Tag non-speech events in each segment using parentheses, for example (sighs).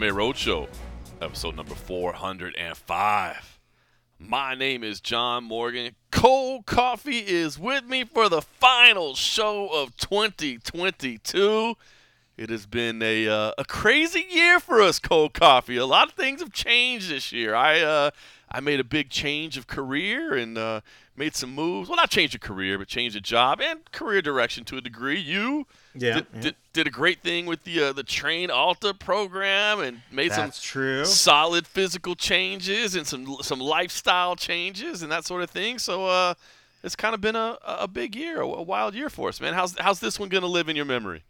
MMA Roadshow, episode number 405. My name is John Morgan. Cold Coffee is with me for the final show of 2022. It has been a, uh, a crazy year for us, Cold Coffee. A lot of things have changed this year. I uh, I made a big change of career and uh, made some moves. Well, not change of career, but change of job and career direction to a degree. You Yeah, did, yeah. did, did a great thing with the uh, the Train Alta program and made That's some true. solid physical changes and some some lifestyle changes and that sort of thing. So uh, it's kind of been a, a big year, a, a wild year for us, man. How's how's this one gonna live in your memory?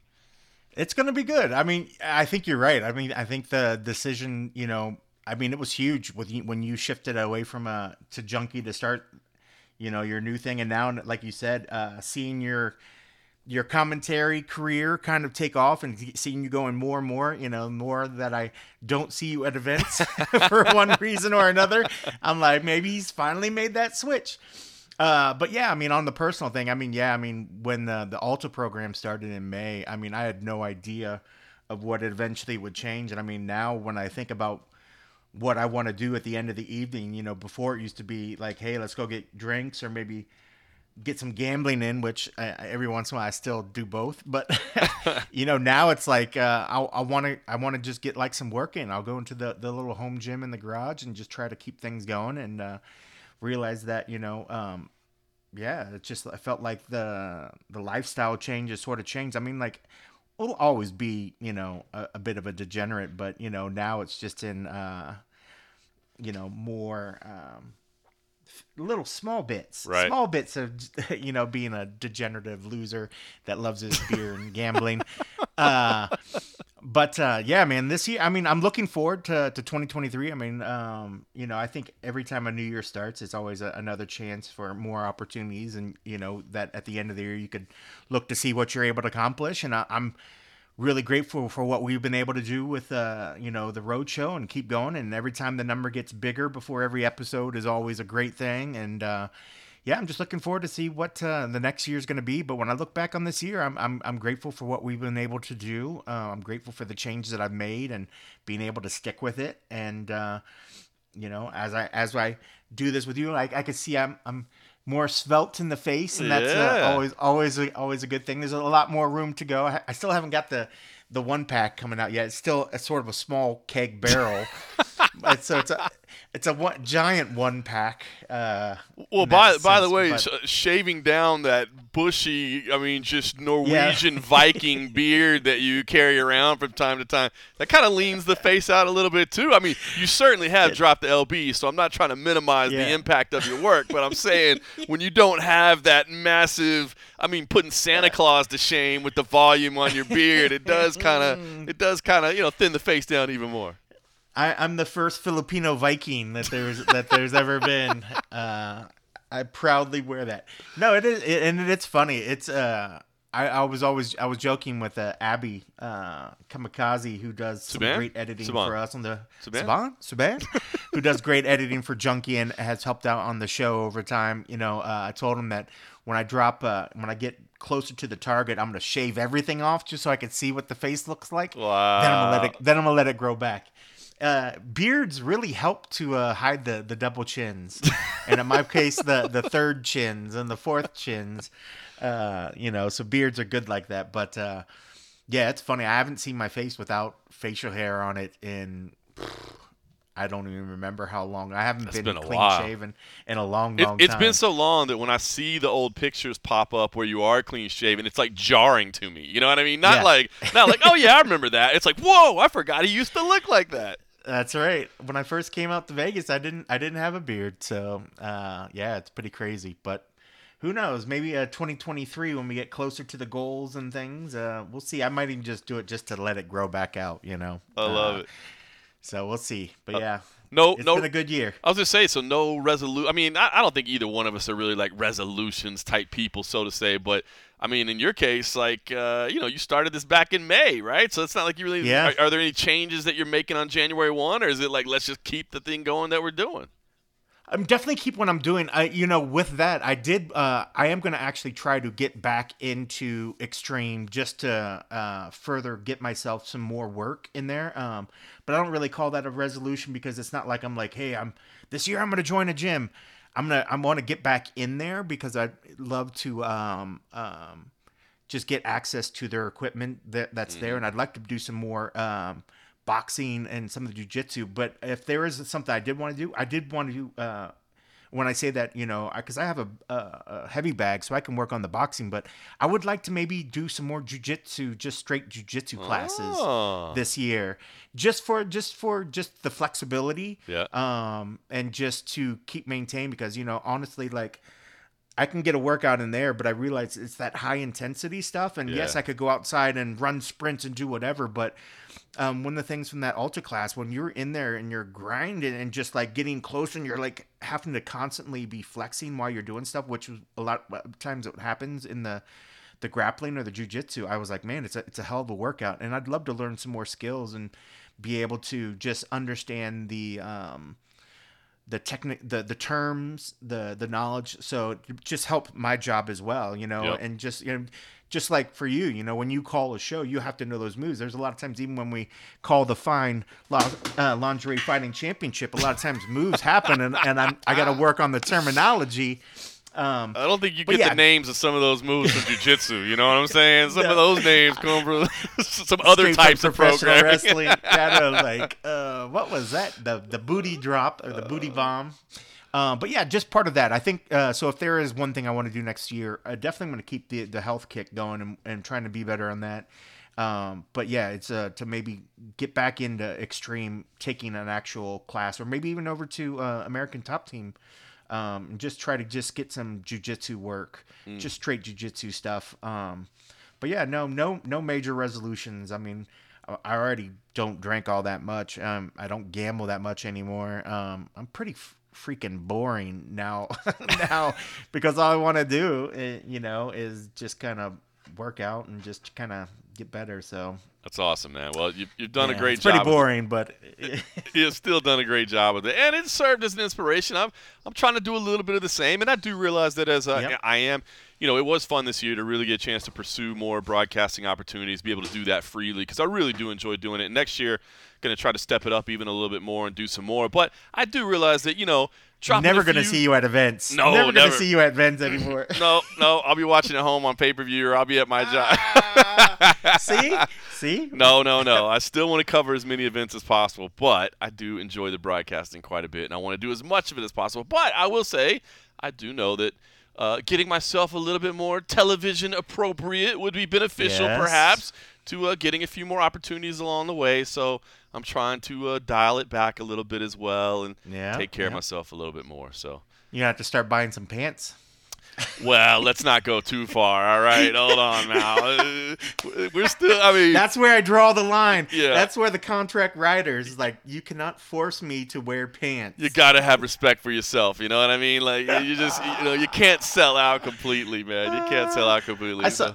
It's going to be good. I mean, I think you're right. I mean, I think the decision, you know, I mean, it was huge with you, when you shifted away from uh to junkie to start, you know, your new thing, and now, like you said, uh, seeing your your commentary career kind of take off and seeing you going more and more, you know, more that I don't see you at events (laughs) (laughs) for one reason or another. I'm like, maybe he's finally made that switch. Uh, but yeah, I mean, on the personal thing, I mean, yeah, I mean, when the the Alta program started in May, I mean, I had no idea of what eventually would change, and I mean, now when I think about what I want to do at the end of the evening, you know, before it used to be like, hey, let's go get drinks or maybe get some gambling in, which I, every once in a while I still do both. But (laughs) (laughs) you know, now it's like uh, I want to I want to just get like some work in. I'll go into the the little home gym in the garage and just try to keep things going and uh, realize that you know. Um, yeah, it just I felt like the the lifestyle changes sort of changed. I mean, like we'll always be you know a, a bit of a degenerate, but you know now it's just in uh, you know more um, little small bits, Right. small bits of (laughs) you know being a degenerative loser that loves his beer and gambling. (laughs) Uh, but uh, yeah, man, this year, I mean, I'm looking forward to, to 2023. I mean, um, you know, I think every time a new year starts, it's always a, another chance for more opportunities, and you know that at the end of the year, you could look to see what you're able to accomplish. And I, I'm really grateful for what we've been able to do with uh, you know the road show and keep going. And every time the number gets bigger before every episode is always a great thing. And uh, yeah, I'm just looking forward to see what uh, the next year is going to be. But when I look back on this year, I'm, I'm I'm grateful for what we've been able to do. Uh, I'm grateful for the changes that I've made and being able to stick with it. And uh, you know, as I as I do this with you, I, I can see I'm I'm more svelte in the face, and that's Yeah. uh, always always a, always a good thing. There's a lot more room to go. I, I still haven't got the the one pack coming out yet. It's still a sort of a small keg barrel. (laughs) It's- so it's a it's a one, giant one pack. Uh, Well, by that by the way, but- sh- shaving down that bushy, I mean, just Norwegian (laughs) Viking beard that you carry around from time to time, that kind of leans the face out a little bit too. I mean, you certainly have dropped the LB, so I'm not trying to minimize the impact of your work, but I'm saying (laughs) when you don't have that massive, I mean, putting Santa Claus to shame with the volume on your beard, it does kind of, it does kind of, you know, thin the face down even more. I, I'm the first Filipino Viking that there's that there's ever been. (laughs) Uh, I proudly wear that. No, it is, it, and it's funny. It's uh, I, I was always I was joking with uh, Abby uh, Kamikaze who does some Saban? great editing Saban. for us on the Saban? Saban Saban (laughs) who does great editing for Junkie and has helped out on the show over time. You know, uh, I told him that when I drop uh, when I get closer to the target, I'm gonna shave everything off just so I can see what the face looks like. Wow. Then I'm gonna let it. Then I'm gonna let it grow back. Uh, beards really help to uh, hide the, the double chins, and in my case, the the third chins and the fourth chins. Uh, you know, so beards are good like that. But uh, yeah, it's funny. I haven't seen my face without facial hair on it in. I don't even remember how long. I haven't been, been clean while. shaven in a long, It, long it's time. It's been so long that when I see the old pictures pop up where you are clean shaven, it's like jarring to me. You know what I mean? Not Yeah. like not like oh yeah, I remember that. It's like whoa, I forgot he used to look like that. That's right. When I first came out to Vegas, I didn't I didn't have a beard, so uh, yeah, it's pretty crazy. But who knows? Maybe uh, 2023 when we get closer to the goals and things, uh, we'll see. I might even just do it just to let it grow back out. You know. I love Uh, it. So we'll see. But yeah, No, it's no. been a good year. I was gonna say so. No resolution. I mean, I, I don't think either one of us are really like resolutions type people, so to say. But I mean, in your case, like uh, you know, you started this back in May, right? So it's not like you really. Yeah. Are, are there any changes that you're making on January one, or is it like let's just keep the thing going that we're doing? I'm definitely keep what I'm doing. I, you know, with that, I did. Uh, I am going to actually try to get back into extreme just to uh, further get myself some more work in there. Um, but I don't really call that a resolution because it's not like I'm like, hey, I'm this year I'm going to join a gym. I'm gonna I want to get back in there because I love to um, um, just get access to their equipment that, that's mm-hmm. there, and I'd like to do some more. Um, boxing and some of the jujitsu. But if there is something I did want to do, I did want to do. Uh, when I say that, you know, because I, I, have a, a, a, heavy bag, so I can work on the boxing. But I would like to maybe do some more jujitsu, just straight jujitsu classes oh. this year, just for just for just the flexibility, yeah. Um, and just to keep maintained because you know, honestly, like. I can get a workout in there, but I realize it's that high intensity stuff. And yeah. yes, I could go outside and run sprints and do whatever, but um, one of the things from that ultra class when you're in there and you're grinding and just like getting closer and you're like having to constantly be flexing while you're doing stuff, which a lot of times it happens in the the grappling or the jujitsu. I was like, man, it's a it's a hell of a workout, and I'd love to learn some more skills and be able to just understand the um, the technic the the terms the the knowledge so just help my job as well you know yep. and just you know just like for you, you know, when you call a show, you have to know those moves. There's a lot of times, even when we call the fine uh, lingerie fighting championship, a lot of times moves happen, and, and I'm, I got to work on the terminology. Um, I don't think you get yeah. the names of some of those moves from jujitsu. You know what I'm saying? Some (laughs) no. of those names come from (laughs) some other types of programming. wrestling. (laughs) kind of like uh, what was that? The the booty drop or the booty bomb. Um, but yeah, just part of that. I think uh, so. If there is one thing I want to do next year, I definitely want to keep the the health kick going and, and trying to be better on that. Um, but yeah, it's uh, to maybe get back into extreme, taking an actual class, or maybe even over to uh, American Top Team, um, just try to just get some jujitsu work, mm. just straight jujitsu stuff. Um, but yeah, no, no, no major resolutions. I mean, I already don't drink all that much. Um, I don't gamble that much anymore. Um, I'm pretty f- freaking boring now (laughs) now because all I want to do eh, you know is just kind of work out and just kind of get better so. That's awesome man. Well you've, you've done yeah, a great it's job pretty boring but (laughs) you've still done a great job with it. And it served as an inspiration. I'm, I'm trying to do a little bit of the same and I do realize that as a, yep. I am you know, it was fun this year to really get a chance to pursue more broadcasting opportunities, be able to do that freely because I really do enjoy doing it. Next year, going to try to step it up even a little bit more and do some more. But I do realize that, you know, never going to see you at events. No, never, going to see you at events anymore. (laughs) no, no, I'll be watching at home on pay per view or I'll be at my job. Ah, (laughs) see, see. No, no, no. I still want to cover as many events as possible, but I do enjoy the broadcasting quite a bit, and I want to do as much of it as possible. But I will say, I do know that uh, getting myself a little bit more television appropriate would be beneficial, yes. perhaps, to uh, getting a few more opportunities along the way. So I'm trying to uh, dial it back a little bit as well and yeah, take care yeah. of myself a little bit more. So you have to start buying some pants well, let's not go too far. All right, hold on now. Uh, we're still. I mean, that's where I draw the line. Yeah, that's where the contract writers is like, you cannot force me to wear pants. You got to have respect for yourself. You know what I mean? Like, you just, you know, you can't sell out completely, man. You can't sell out completely. I saw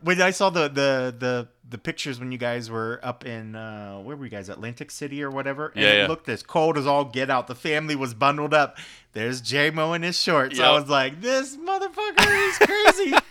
when I saw the the the the pictures when you guys were up in uh, where were you guys? Atlantic City or whatever? And yeah, it yeah. looked as cold as all get out. The family was bundled up. There's J-Mo in his shorts. Yep. I was like this motherfucker is crazy. (laughs)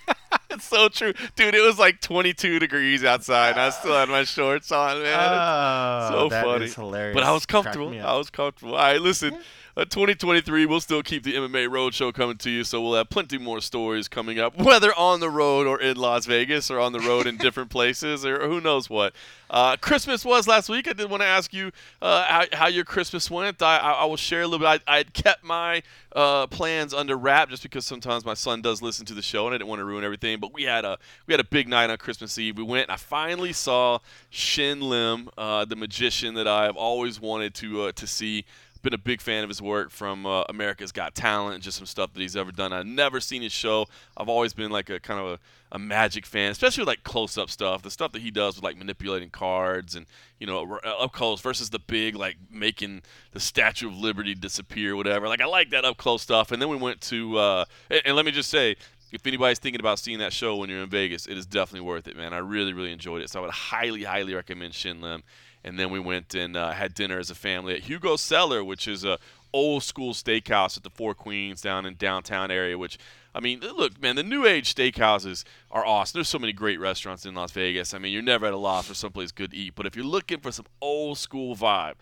It's so true. Dude it was like 22 degrees outside and I still had my shorts on man. Oh, so funny. hilarious. But I was comfortable. I was comfortable. All right listen uh, 2023, we'll still keep the MMA Roadshow coming to you, so we'll have plenty more stories coming up, whether on the road or in Las Vegas or on the road in different places or who knows what. Uh, Christmas was last week. I did want to ask you uh, how, how, your Christmas went. I, I, I, will share a little bit. I, kept my uh, plans under wrap just because sometimes my son does listen to the show, and I didn't want to ruin everything. But we had a we had a big night on Christmas Eve. We went. and I finally saw Shin Lim, uh, the magician that I have always wanted to to see been a big fan of his work from uh, America's Got Talent and just some stuff that he's ever done. I've never seen his show. I've always been like a kind of a, a magic fan, especially with like close up stuff. The stuff that he does with like manipulating cards and you know up close versus the big like making the Statue of Liberty disappear, whatever. Like I like that up close stuff. And then we went to uh, and, and let me just say if anybody's thinking about seeing that show when you're in Vegas, it is definitely worth it, man. I really, really enjoyed it. So I would highly, highly recommend Shin Lim and then we went and uh, had dinner as a family at Hugo Cellar, which is a old school steakhouse at the Four Queens down in downtown area. Which I mean, look, man, the new age steakhouses are awesome. There's so many great restaurants in Las Vegas. I mean, you're never at a loss for someplace good to eat. But if you're looking for some old school vibe,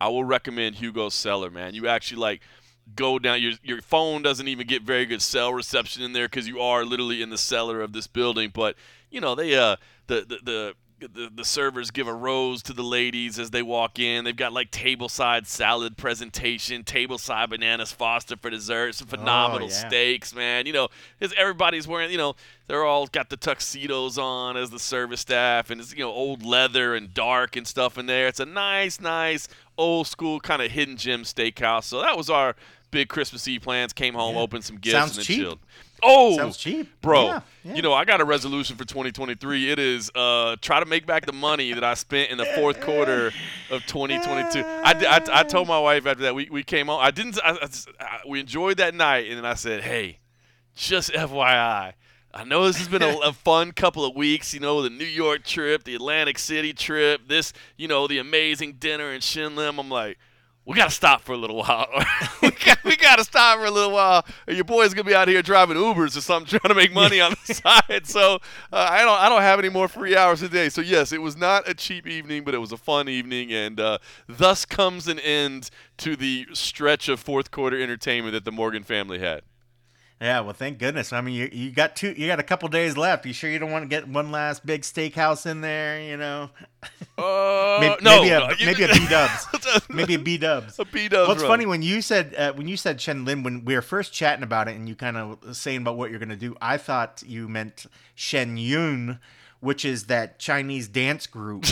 I will recommend Hugo Cellar, man. You actually like go down your your phone doesn't even get very good cell reception in there because you are literally in the cellar of this building but you know they uh the the, the the, the servers give a rose to the ladies as they walk in. They've got like tableside salad presentation, tableside bananas foster for dessert, some oh, phenomenal Oh, yeah. steaks, man. You know, everybody's wearing, you know, they're all got the tuxedos on as the service staff, and it's you know old leather and dark and stuff in there. It's a nice, nice old school kind of hidden gem steakhouse. So that was our big Christmas Eve plans. Came home, Yeah. opened some gifts, Sounds and then cheap. chilled. Oh, Sounds cheap. bro. Yeah, yeah. You know, I got a resolution for 2023. It is uh, try to make back the money that I spent in the fourth quarter of 2022. I, I, I told my wife after that we, we came home. I didn't. I, I- I- we enjoyed that night, and then I said, "Hey, just FYI." I know this has been a, a fun couple of weeks, you know, the New York trip, the Atlantic City trip, this, you know, the amazing dinner in Shin Lim. I'm like, we got to stop for a little while. (laughs) we got to stop for a little while. Or your boy's gonna be out here driving Ubers or something, (laughs) trying to make money on the (laughs) side. So uh, I don't I don't have any more free hours a day. So yes, it was not a cheap evening, but it was a fun evening, and uh, thus comes an end to the stretch of fourth quarter entertainment that the Morgan family had. Yeah, well, thank goodness. I mean, you, you got two, you got a couple days left. You sure you don't want to get one last big steakhouse in there? You know, Uh, (laughs) maybe, no, maybe a no, maybe a (laughs) B Dubs, (laughs) maybe a B Dubs. a B Dubs. Well, it's funny when you said uh, when you said Shin Lim when we were first chatting about it and you kind of saying about what you're gonna do. I thought you meant Shen Yun, which is that Chinese dance group,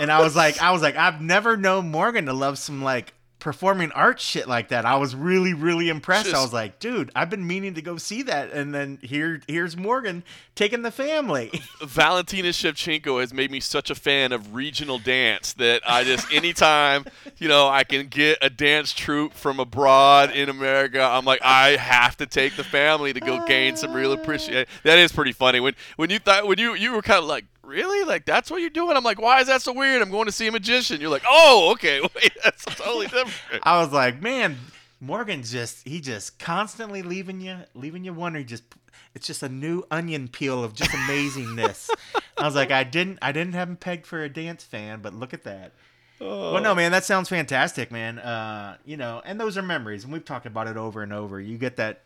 and I was like, I was like, I've never known Morgan to love some like performing art shit like that. I was really really impressed. I was like, dude, I've been meaning to go see that, and then here here's Morgan taking the family. (laughs) Valentina Shevchenko has made me such a fan of regional dance that I just anytime you know I can get a dance troupe from abroad in America, I'm like I have to take the family to go gain some real appreciation. That is pretty funny when when you thought when you you were kind of like really like that's what you're doing. I'm like why is that so weird? I'm going to see a magician. You're like oh okay (laughs) wait that's totally different. I was like, man, Morgan's just he just constantly leaving you leaving you wondering just it's just a new onion peel of just amazingness. (laughs) I was like, I didn't I didn't have him pegged for a dance fan, but look at that. Well, no, man, that sounds fantastic, man. Uh, you know, and those are memories, and we've talked about it over and over. You get that,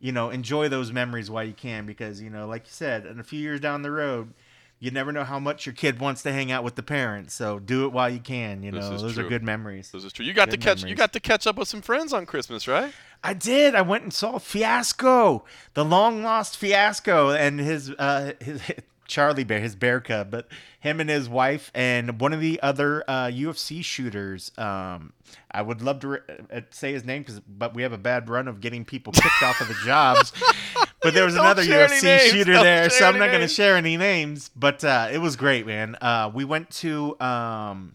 you know, enjoy those memories while you can, because you know, like you said, in a few years down the road, you never know how much your kid wants to hang out with the parents. So do it while you can. You know, those true. are good memories. This is true. You got Good to catch you got to catch up with some friends on Christmas, right? I did. I went and saw Fiasco, the long lost Fiasco, and his uh, his (laughs) Charlie Bear, his bear cub, but him and his wife and one of the other uh, UFC shooters. Um, I would love to re- uh, say his name, cause, but we have a bad run of getting people kicked off of the jobs. (laughs) But there was another UFC names. shooter Don't there, so I'm not going to share any names. But uh, it was great, man. Uh, we went to. Um,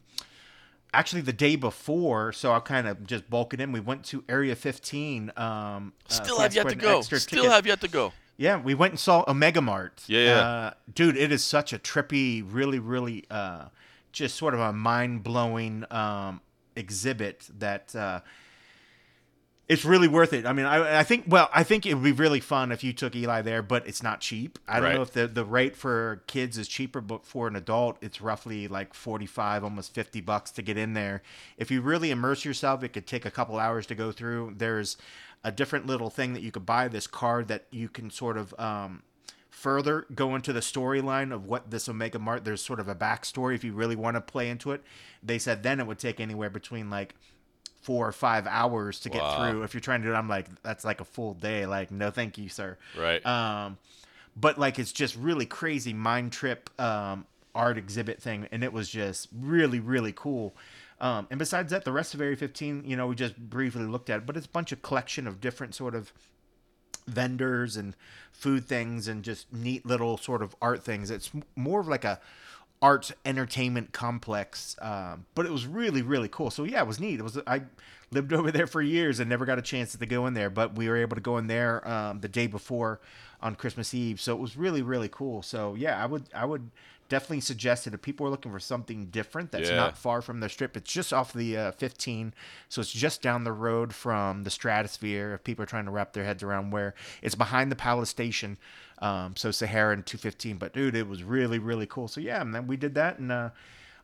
actually the day before, so I'll kind of just bulk it in. We went to Area 15. Um, uh, Still San have yet to go. Still ticket. have yet to go. Yeah, we went and saw Omega Mart. Yeah, yeah. Uh, dude, it is such a trippy, really, really, uh, just sort of a mind blowing um, exhibit that. It's really worth it. I mean, I, I think. Well, I think it would be really fun if you took Eli there, but it's not cheap. I don't Right. know if the the rate for kids is cheaper, but for an adult, it's roughly like forty five, almost fifty bucks to get in there. If you really immerse yourself, it could take a couple hours to go through. There's a different little thing that you could buy. This card that you can sort of. Um, further go into the storyline of what this Omega Mart. There's sort of a backstory if you really want to play into it. They said then it would take anywhere between like four or five hours to get Wow. through. If you're trying to do it, I'm like, that's like a full day. Like, no, thank you, sir. Right. Um, but like, it's just really crazy mind trip um, art exhibit thing, and it was just really, really cool. Um, and besides that, the rest of Area 15, you know, we just briefly looked at, it, but it's a bunch of collection of different sort of vendors and food things and just neat little sort of art things. It's more of like a art entertainment complex, um, but it was really really cool. So yeah, it was neat. It was I lived (laughs) over there for years and never got a chance to go in there, but we were able to go in there um, the day before on Christmas Eve. So it was really really cool. So yeah, I would I would definitely suggested if people are looking for something different that's Yeah. not far from the strip, it's just off the uh, 15, so it's just down the road from the Stratosphere. If people are trying to wrap their heads around where it's behind the Palace Station, um, so Sahara and 215. But dude, it was really really cool. So yeah, and then we did that and. Uh,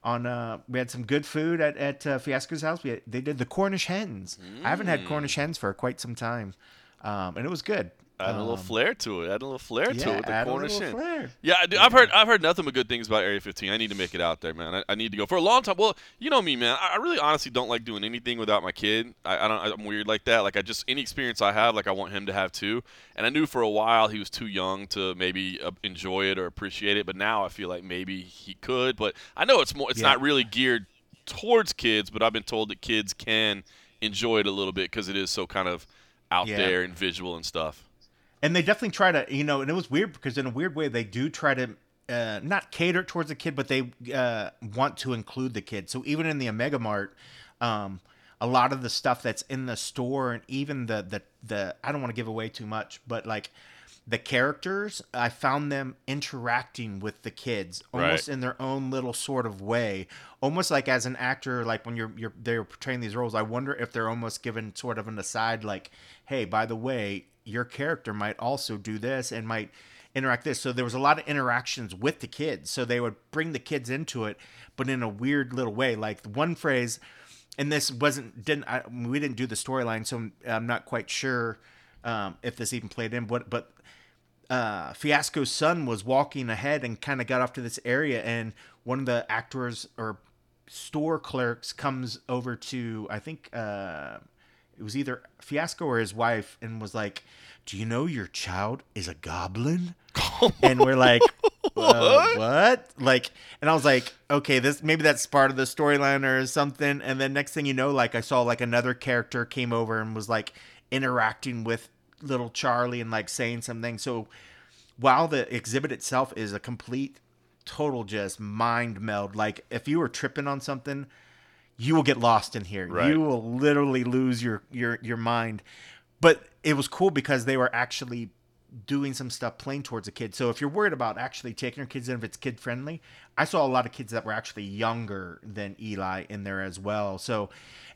on uh, we had some good food at at uh, Fiasco's house. We had, they did the Cornish hens. I haven't had Cornish hens for quite some time, um, and it was good. Add a little Um, flair to it. Add a little flair to it with the Cornish flair. Yeah, do, I've heard I've heard nothing but good things about Area 15. I need to make it out there, man. I, I need to go for a long time. Well, you know me, man. I, I really honestly don't like doing anything without my kid. I, I don't. I'm weird like that. Like I just any experience I have, like I want him to have too. And I knew for a while he was too young to maybe uh, enjoy it or appreciate it. But now I feel like maybe he could. But I know it's more. It's Yeah. not really geared towards kids. But I've been told that kids can enjoy it a little bit because it is so kind of out Yeah. there and visual and stuff. And they definitely try to you know and it was weird because in a weird way they do try to uh, not cater towards the kid but they uh, want to include the kid so even in the omega mart um, a lot of the stuff that's in the store and even the the, the i don't want to give away too much but like the characters i found them interacting with the kids almost Right. in their own little sort of way almost like as an actor like when you're you're they're portraying these roles i wonder if they're almost given sort of an aside like hey by the way your character might also do this and might interact this. So there was a lot of interactions with the kids. So they would bring the kids into it but in a weird little way. Like one phrase and this wasn't didn't I, we didn't do the storyline so I'm, I'm not quite sure um, if this even played in but but uh, Fiasco's son was walking ahead and kind of got off to this area, and one of the actors or store clerks comes over to I think uh, it was either Fiasco or his wife, and was like, "Do you know your child is a goblin?" (laughs) and we're like, (laughs) uh, "What?" Like, and I was like, "Okay, this maybe that's part of the storyline or something." And then next thing you know, like I saw like another character came over and was like interacting with little Charlie and like saying something. So while the exhibit itself is a complete, total just mind meld, like if you were tripping on something, you will get lost in here. Right. You will literally lose your your your mind. But it was cool because they were actually doing some stuff playing towards a kid. So if you're worried about actually taking your kids in if it's kid friendly, I saw a lot of kids that were actually younger than Eli in there as well. So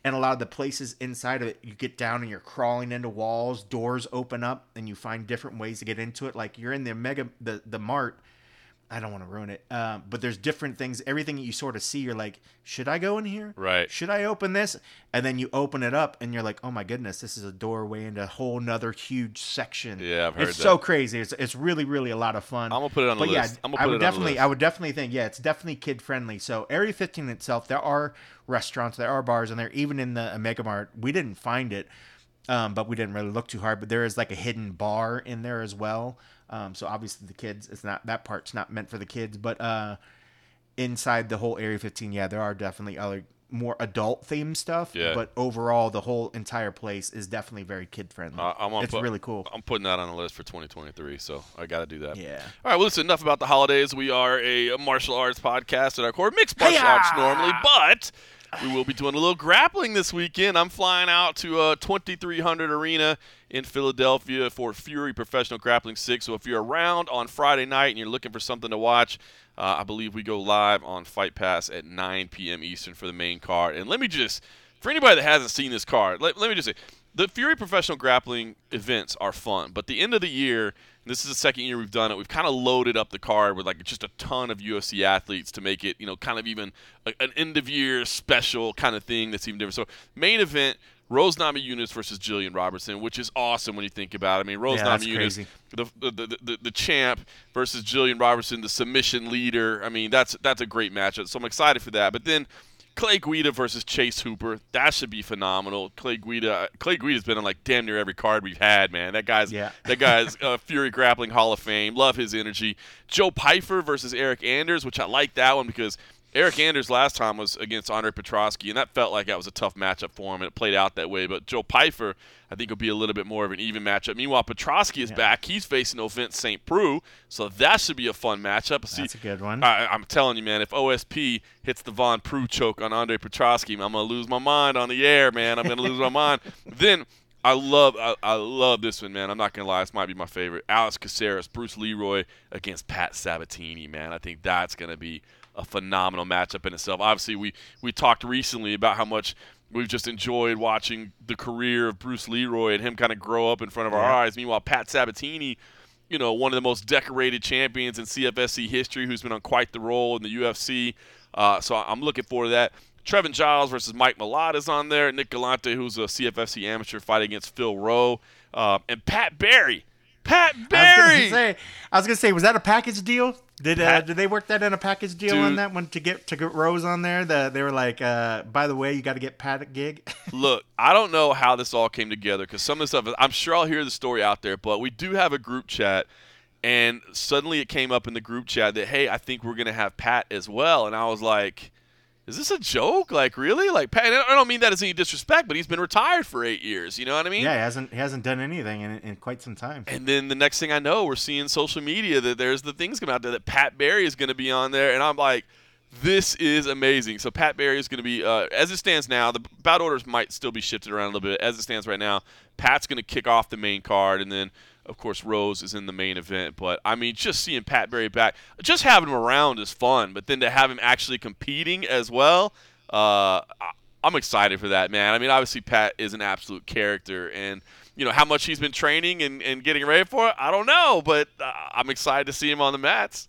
and a lot of the places inside of it, you get down and you're crawling into walls, doors open up, and you find different ways to get into it. Like you're in the mega the the mart. I don't want to ruin it, um, but there's different things. Everything that you sort of see, you're like, should I go in here? Right. Should I open this? And then you open it up, and you're like, oh my goodness, this is a doorway into a whole nother huge section. Yeah, I've heard that. It's that. so crazy. It's it's really really a lot of fun. I'm gonna put it on the but list. Yeah, I'm gonna I would it on the definitely, list. I would definitely think, yeah, it's definitely kid friendly. So Area 15 itself, there are restaurants, there are bars, and there even in the Omega Mart, we didn't find it, um, but we didn't really look too hard. But there is like a hidden bar in there as well. Um, so obviously the kids, it's not that part's not meant for the kids, but uh, inside the whole Area 15, yeah, there are definitely other more adult themed stuff. Yeah. But overall, the whole entire place is definitely very kid friendly. Uh, I'm it's put- really cool. I'm putting that on the list for 2023, so I got to do that. Yeah. All right, well, listen, enough about the holidays. We are a martial arts podcast at our core, mixed martial Hi-ya! arts normally, but we will be doing a little grappling this weekend. I'm flying out to uh, 2300 Arena in Philadelphia for Fury Professional Grappling 6. So if you're around on Friday night and you're looking for something to watch, uh, I believe we go live on Fight Pass at 9 p.m. Eastern for the main card. And let me just, for anybody that hasn't seen this card, let, let me just say, the Fury Professional Grappling events are fun, but the end of the year, this is the second year we've done it. We've kind of loaded up the card with like just a ton of UFC athletes to make it, you know, kind of even a, an end of year special kind of thing that's even different. So main event. Rose Namajunas versus Jillian Robertson, which is awesome when you think about it. I mean, Rose Yeah, Namajunas, the, the, the, the, the champ versus Jillian Robertson, the submission leader. I mean, that's that's a great matchup. So I'm excited for that. But then Clay Guida versus Chase Hooper, that should be phenomenal. Clay Guida, Clay Guida's been on like damn near every card we've had, man. That guy's Yeah. that guy's (laughs) uh, Fury Grappling Hall of Fame. Love his energy. Joe Pyfer versus Eric Anders, which I like that one because Eric Anders last time was against Andre Petroski, and that felt like that was a tough matchup for him, and it played out that way. But Joe Pyfer, I think, will be a little bit more of an even matchup. Meanwhile, Petroski is back. He's facing Ovince St. Preux, so that should be a fun matchup. See, That's a good one. I, I'm telling you, man, if OSP hits the Von Preux choke on Andre Petroski, I'm going to lose my mind on the air, man. I'm going to lose my mind. (laughs) Then I love I, I, love this one, man. I'm not gonna lie, this might be my favorite. Alex Caceres, Bruce Leroy against Pat Sabatini, man. I think that's gonna be a phenomenal matchup in itself. Obviously, we we talked recently about how much we've just enjoyed watching the career of Bruce Leroy and him kind of grow up in front of our eyes. Meanwhile, Pat Sabatini, you know, one of the most decorated champions in CFFC history, who's been on quite the role in the UFC. Uh, so I'm looking forward to that. Trevin Giles versus Mike Malott is on there. Nick Galante, who's a CFFC amateur, fighting against Phil Rowe. Uh, and Pat Barry. Pat Barry. I was gonna say, was that a package deal? Did uh, did they work that in a package deal Dude, on that one to get to get Rose on there? The, they were like, uh, by the way, you got to get Pat a gig. (laughs) Look, I don't know how this all came together because some of the stuff I'm sure I'll hear the story out there, but we do have a group chat, and suddenly it came up in the group chat that hey, I think we're gonna have Pat as well, and I was like is this a joke? Like, really? Like, Pat, I don't mean that as any disrespect, but he's been retired for eight years. You know what I mean? Yeah, he hasn't he hasn't done anything in, in quite some time. And then the next thing I know, we're seeing social media that there's the things coming out there that Pat Barry is going to be on there, and I'm like, this is amazing. So Pat Barry is going to be, uh, as it stands now, the bout orders might still be shifted around a little bit. As it stands right now, Pat's going to kick off the main card, and then of course, Rose is in the main event. But I mean, just seeing Pat Barry back, just having him around is fun. But then to have him actually competing as well, uh, I'm excited for that, man. I mean, obviously, Pat is an absolute character, and you know how much he's been training and, and getting ready for it. I don't know, but uh, I'm excited to see him on the mats.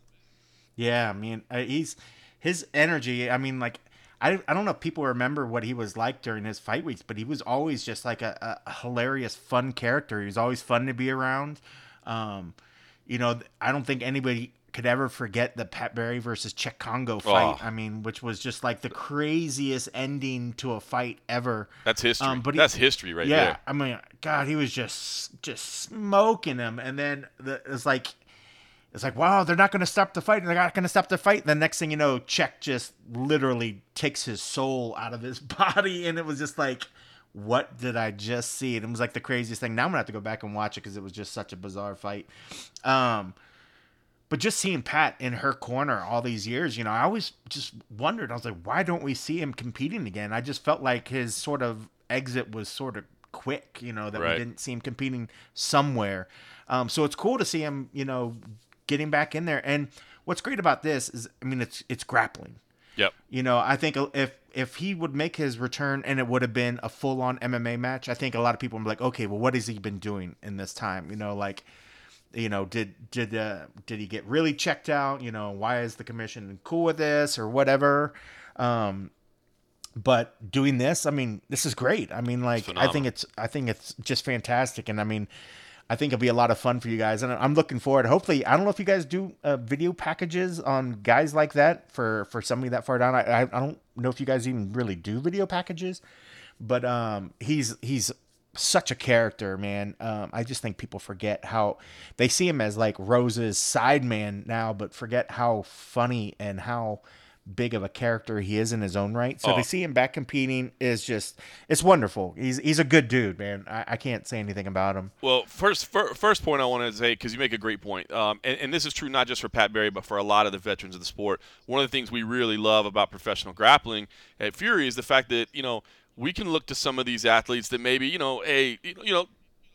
Yeah, I mean, uh, he's his energy. I mean, like I, I don't know if people remember what he was like during his fight weeks, but he was always just like a, a hilarious, fun character. He was always fun to be around. Um, you know, I don't think anybody could ever forget the Pat Barry versus Cheick Kongo fight. Oh. I mean, which was just like the craziest ending to a fight ever. That's history. Um, but he, that's history right yeah, there. I mean, God, he was just just smoking him, and then the, it's like it's like, wow, they're not going to stop the fight. And they're not going to stop the fight. And The next thing you know, Cheick just literally takes his soul out of his (laughs) body. And it was just like, what did I just see? And it was like the craziest thing. Now I'm going to have to go back and watch it because it was just such a bizarre fight. Um, but just seeing Pat in her corner all these years, you know, I always just wondered. I was like, why don't we see him competing again? I just felt like his sort of exit was sort of quick, you know, that right. we didn't see him competing somewhere. Um, so it's cool to see him, you know, getting back in there. And what's great about this is, I mean, it's it's grappling. Yep. You know, I think if if he would make his return and it would have been a full on MMA match, I think a lot of people would be like, okay, well, what has he been doing in this time? You know, like, you know, did did uh, did he get really checked out? You know, why is the commission cool with this or whatever? Um, but doing this, I mean, this is great. I mean, like, I think it's I think it's just fantastic, and I mean, I think it'll be a lot of fun for you guys, and I'm looking forward. Hopefully, I don't know if you guys do uh, video packages on guys like that for for somebody that far down. I, I don't know if you guys even really do video packages, but um, he's he's such a character, man. Um, I just think people forget how they see him as like Rose's side man now, but forget how funny and how big of a character he is in his own right. So oh. to see him back competing is just it's wonderful. He's he's a good dude, man. I, I can't say anything about him. Well, first fir- first point I want to say because you make a great point, um, and, and this is true not just for Pat Barry but for a lot of the veterans of the sport. One of the things we really love about professional grappling at Fury is the fact that you know we can look to some of these athletes that maybe you know a you know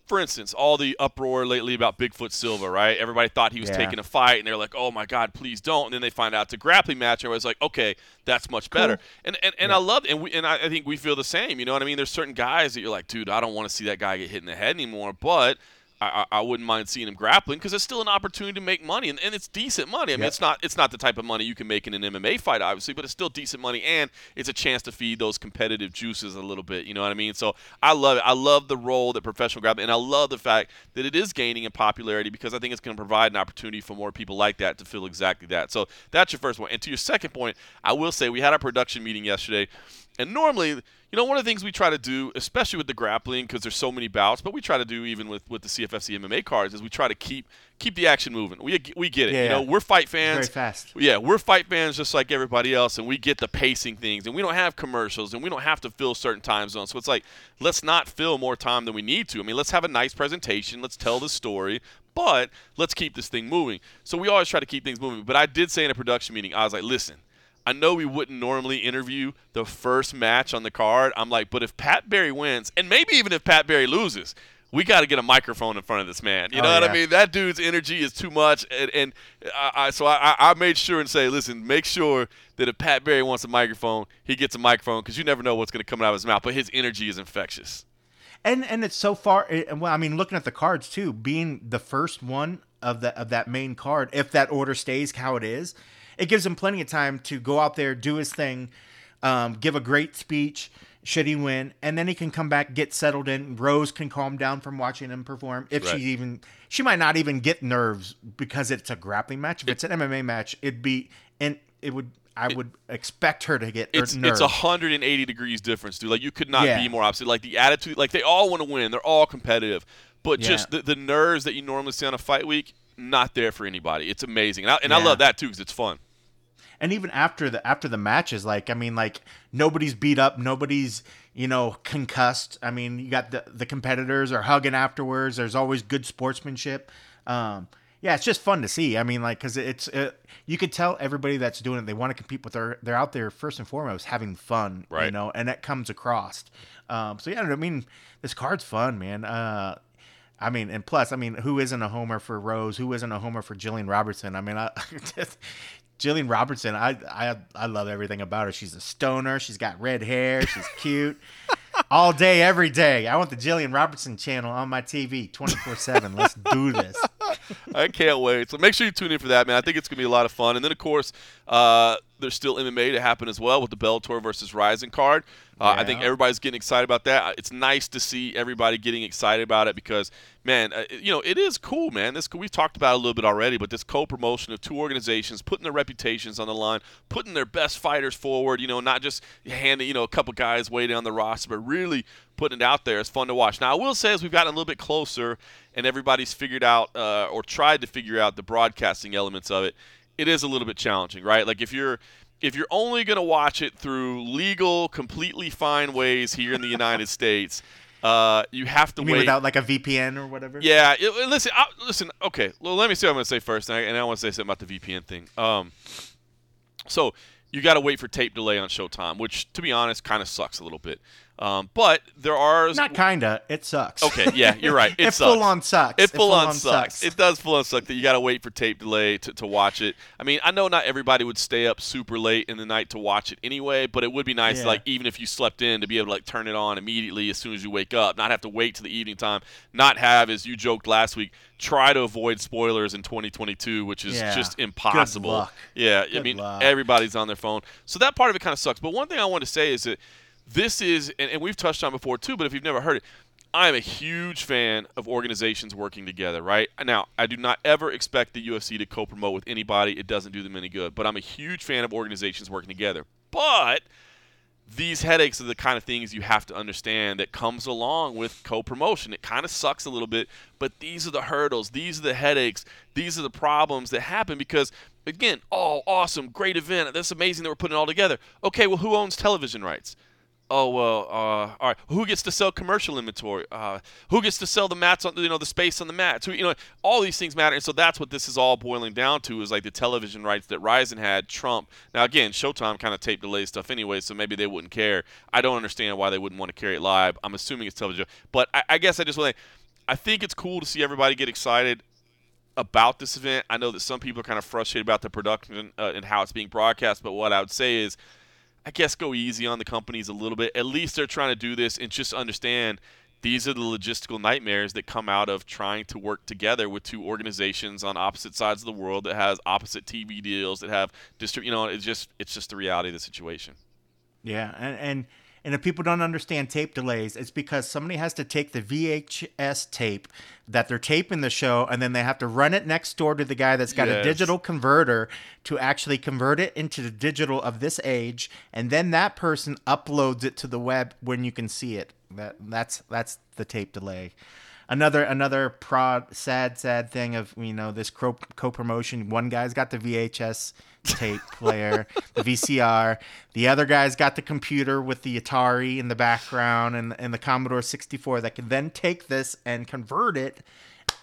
for instance, all the uproar lately about Bigfoot Silva, right? Everybody thought he was yeah. taking a fight, and they're like, "Oh my God, please don't!" And then they find out it's a grappling match, and I was like, "Okay, that's much better." Cool. And and, and yeah. I love, and we, and I, I think we feel the same. You know what I mean? There's certain guys that you're like, "Dude, I don't want to see that guy get hit in the head anymore," but I, I wouldn't mind seeing him grappling because it's still an opportunity to make money, and, and it's decent money. I mean, yep. it's not it's not the type of money you can make in an MMA fight, obviously, but it's still decent money, and it's a chance to feed those competitive juices a little bit. You know what I mean? So I love it. I love the role that professional grappling, and I love the fact that it is gaining in popularity because I think it's going to provide an opportunity for more people like that to feel exactly that. So that's your first point. And to your second point, I will say we had our production meeting yesterday. And normally, you know, one of the things we try to do, especially with the grappling, because there's so many bouts, but we try to do even with, with the CFFC MMA cards, is we try to keep keep the action moving. We we get it. Yeah, you know, we're fight fans. Very fast. Yeah, we're fight fans just like everybody else, and we get the pacing things, and we don't have commercials, and we don't have to fill certain time zones. So it's like, let's not fill more time than we need to. I mean, let's have a nice presentation. Let's tell the story, but let's keep this thing moving. So we always try to keep things moving. But I did say in a production meeting, I was like, listen I know we wouldn't normally interview the first match on the card. I'm like, but if Pat Barry wins, and maybe even if Pat Barry loses, we got to get a microphone in front of this man. You oh, know Oh, what I mean? That dude's energy is too much, and, and I, I, so I, I made sure and say, listen, make sure that if Pat Barry wants a microphone, he gets a microphone because you never know what's going to come out of his mouth. But his energy is infectious. and and it's so far. Eh, it, well, I mean, looking at the cards too, being the first one of the of that main card, if that order stays how it is, it gives him plenty of time to go out there, do his thing, um, give a great speech. Should he win, and then he can come back, get settled in. Rose can calm down from watching him perform. If Right. she even, she might not even get nerves because it's a grappling match. If it's an MMA match, it'd be, and it would. I would expect her to get It's nerves. it's a 180 degrees difference, dude. Like you could not Yeah. be more opposite. Like the attitude, like they all want to win. They're all competitive, but Yeah. just the, the nerves that you normally see on a fight week, not there for anybody. It's amazing, and I, and I love that too because it's fun. And even after the after the matches like i mean like nobody's beat up nobody's you know concussed i mean you got the the competitors are hugging afterwards there's always good sportsmanship um yeah it's just fun to see i mean like because it's it, you could tell everybody that's doing it they want to compete but they're they're out there first and foremost having fun right? you know and that comes across um so yeah i mean this card's fun man uh I mean, and plus, I mean, who isn't a homer for Rose? Who isn't a homer for Jillian Robertson? I mean, I, (laughs) just, Jillian Robertson, I, I I love everything about her. She's a stoner. She's got red hair. She's cute. (laughs) All day, every day. I want the Jillian Robertson channel on my TV 24 7. Let's do this. (laughs) I can't wait. So make sure you tune in for that, man. I think it's gonna be a lot of fun. And then of course, uh, there's still MMA to happen as well with the Bellator versus Rizin card. Uh, I think everybody's getting excited about that. It's nice to see everybody getting excited about it because, man, uh, you know, it is cool, man. This we've talked about it a little bit already, but this co-promotion of two organizations putting their reputations on the line, putting their best fighters forward. You know, not just handing you know a couple guys way down the roster, but really putting it out there. It's fun to watch. Now, I will say as we've gotten a little bit closer and everybody's figured out uh, or tried to figure out the broadcasting elements of it, it is a little bit challenging, right? Like if you're if you're only going to watch it through legal, completely fine ways here in the United (laughs) States, uh, you have to You mean wait. without like a VPN or whatever? Yeah, it- listen, I, listen. Okay, well, let me see what I'm going to say first, and I, and I want to say something about the VPN thing. Um, so you got to wait for tape delay on Showtime, which, to be honest, kind of sucks a little bit. Um, but there are Not kinda. It sucks. Okay, yeah, you're right. (laughs) It, It, sucks. full on sucks. It full on sucks. It does full on suck that you got to wait for tape delay to, to watch it. I mean, I know not everybody would stay up super late in the night to watch it anyway, but it would be nice, Yeah. like even if you slept in, to be able to like turn it on immediately as soon as you wake up, not have to wait to the evening time, not have, as you joked last week, try to avoid spoilers in 2022, which is Yeah. just Good impossible. luck. Yeah, I mean, luck. everybody's on their phone, so that part of it kind of sucks. But one thing I want to say is that this is, and, and we've touched on before too, but if you've never heard it, I am a huge fan of organizations working together, right? Now, I do not ever expect the UFC to co promote with anybody. It doesn't do them any good. But I'm a huge fan of organizations working together. But these headaches are the kind of things you have to understand that comes along with co-promotion. It kind of sucks a little bit, but these are the hurdles, these are the headaches, these are the problems that happen because again, oh, awesome, great event. That's amazing that we're putting it all together. Okay, well, who owns television rights? Oh well, uh, all right. Who gets to sell commercial inventory? Uh, who gets to sell the mats on, you know, the space on the mats? Who, you know, all these things matter, and so that's what this is all boiling down to is like the television rights that Rizin had. Trump. Now again, Showtime kind of tape delay stuff anyway, so maybe they wouldn't care. I don't understand why they wouldn't want to carry it live. I'm assuming it's television, but I, I guess I just want to. I think it's cool to see everybody get excited about this event. I know that some people are kind of frustrated about the production uh, and how it's being broadcast, but what I would say is, I guess go easy on the companies a little bit. At least they're trying to do this and just understand these are the logistical nightmares that come out of trying to work together with two organizations on opposite sides of the world that has opposite TV deals that have distrib- you know it's just it's just the reality of the situation. Yeah, and and and if people don't understand tape delays, it's because somebody has to take the VHS tape that they're taping the show, and then they have to run it next door to the guy that's got a digital converter to actually convert it into the digital of this age, and then that person uploads it to the web when you can see it. That that's that's the tape delay. Another another prod sad sad thing of you know this co promotion. One guy's got the VHS tape player, (laughs) the VCR. The other guy's got the computer with the Atari in the background and and the Commodore 64 that can then take this and convert it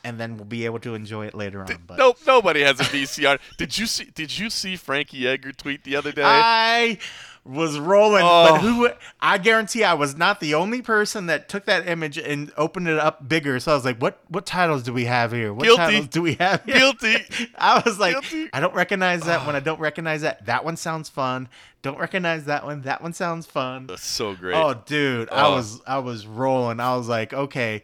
and then we'll be able to enjoy it later on. But Nope, nobody has a VCR. did you see? Did you see Frankie Edgar tweet the other day? I was rolling, Oh. but who? I guarantee I was not the only person that took that image and opened it up bigger. So I was like, "What? What titles do we have here? What Guilty. titles do we have here?" Guilty. (laughs) I was like, Guilty. I don't recognize that one. Ah. I don't recognize that. That one sounds fun. Don't recognize that one. That one sounds fun. That's so great. Oh, dude, I Oh. was I was rolling. I was like, okay,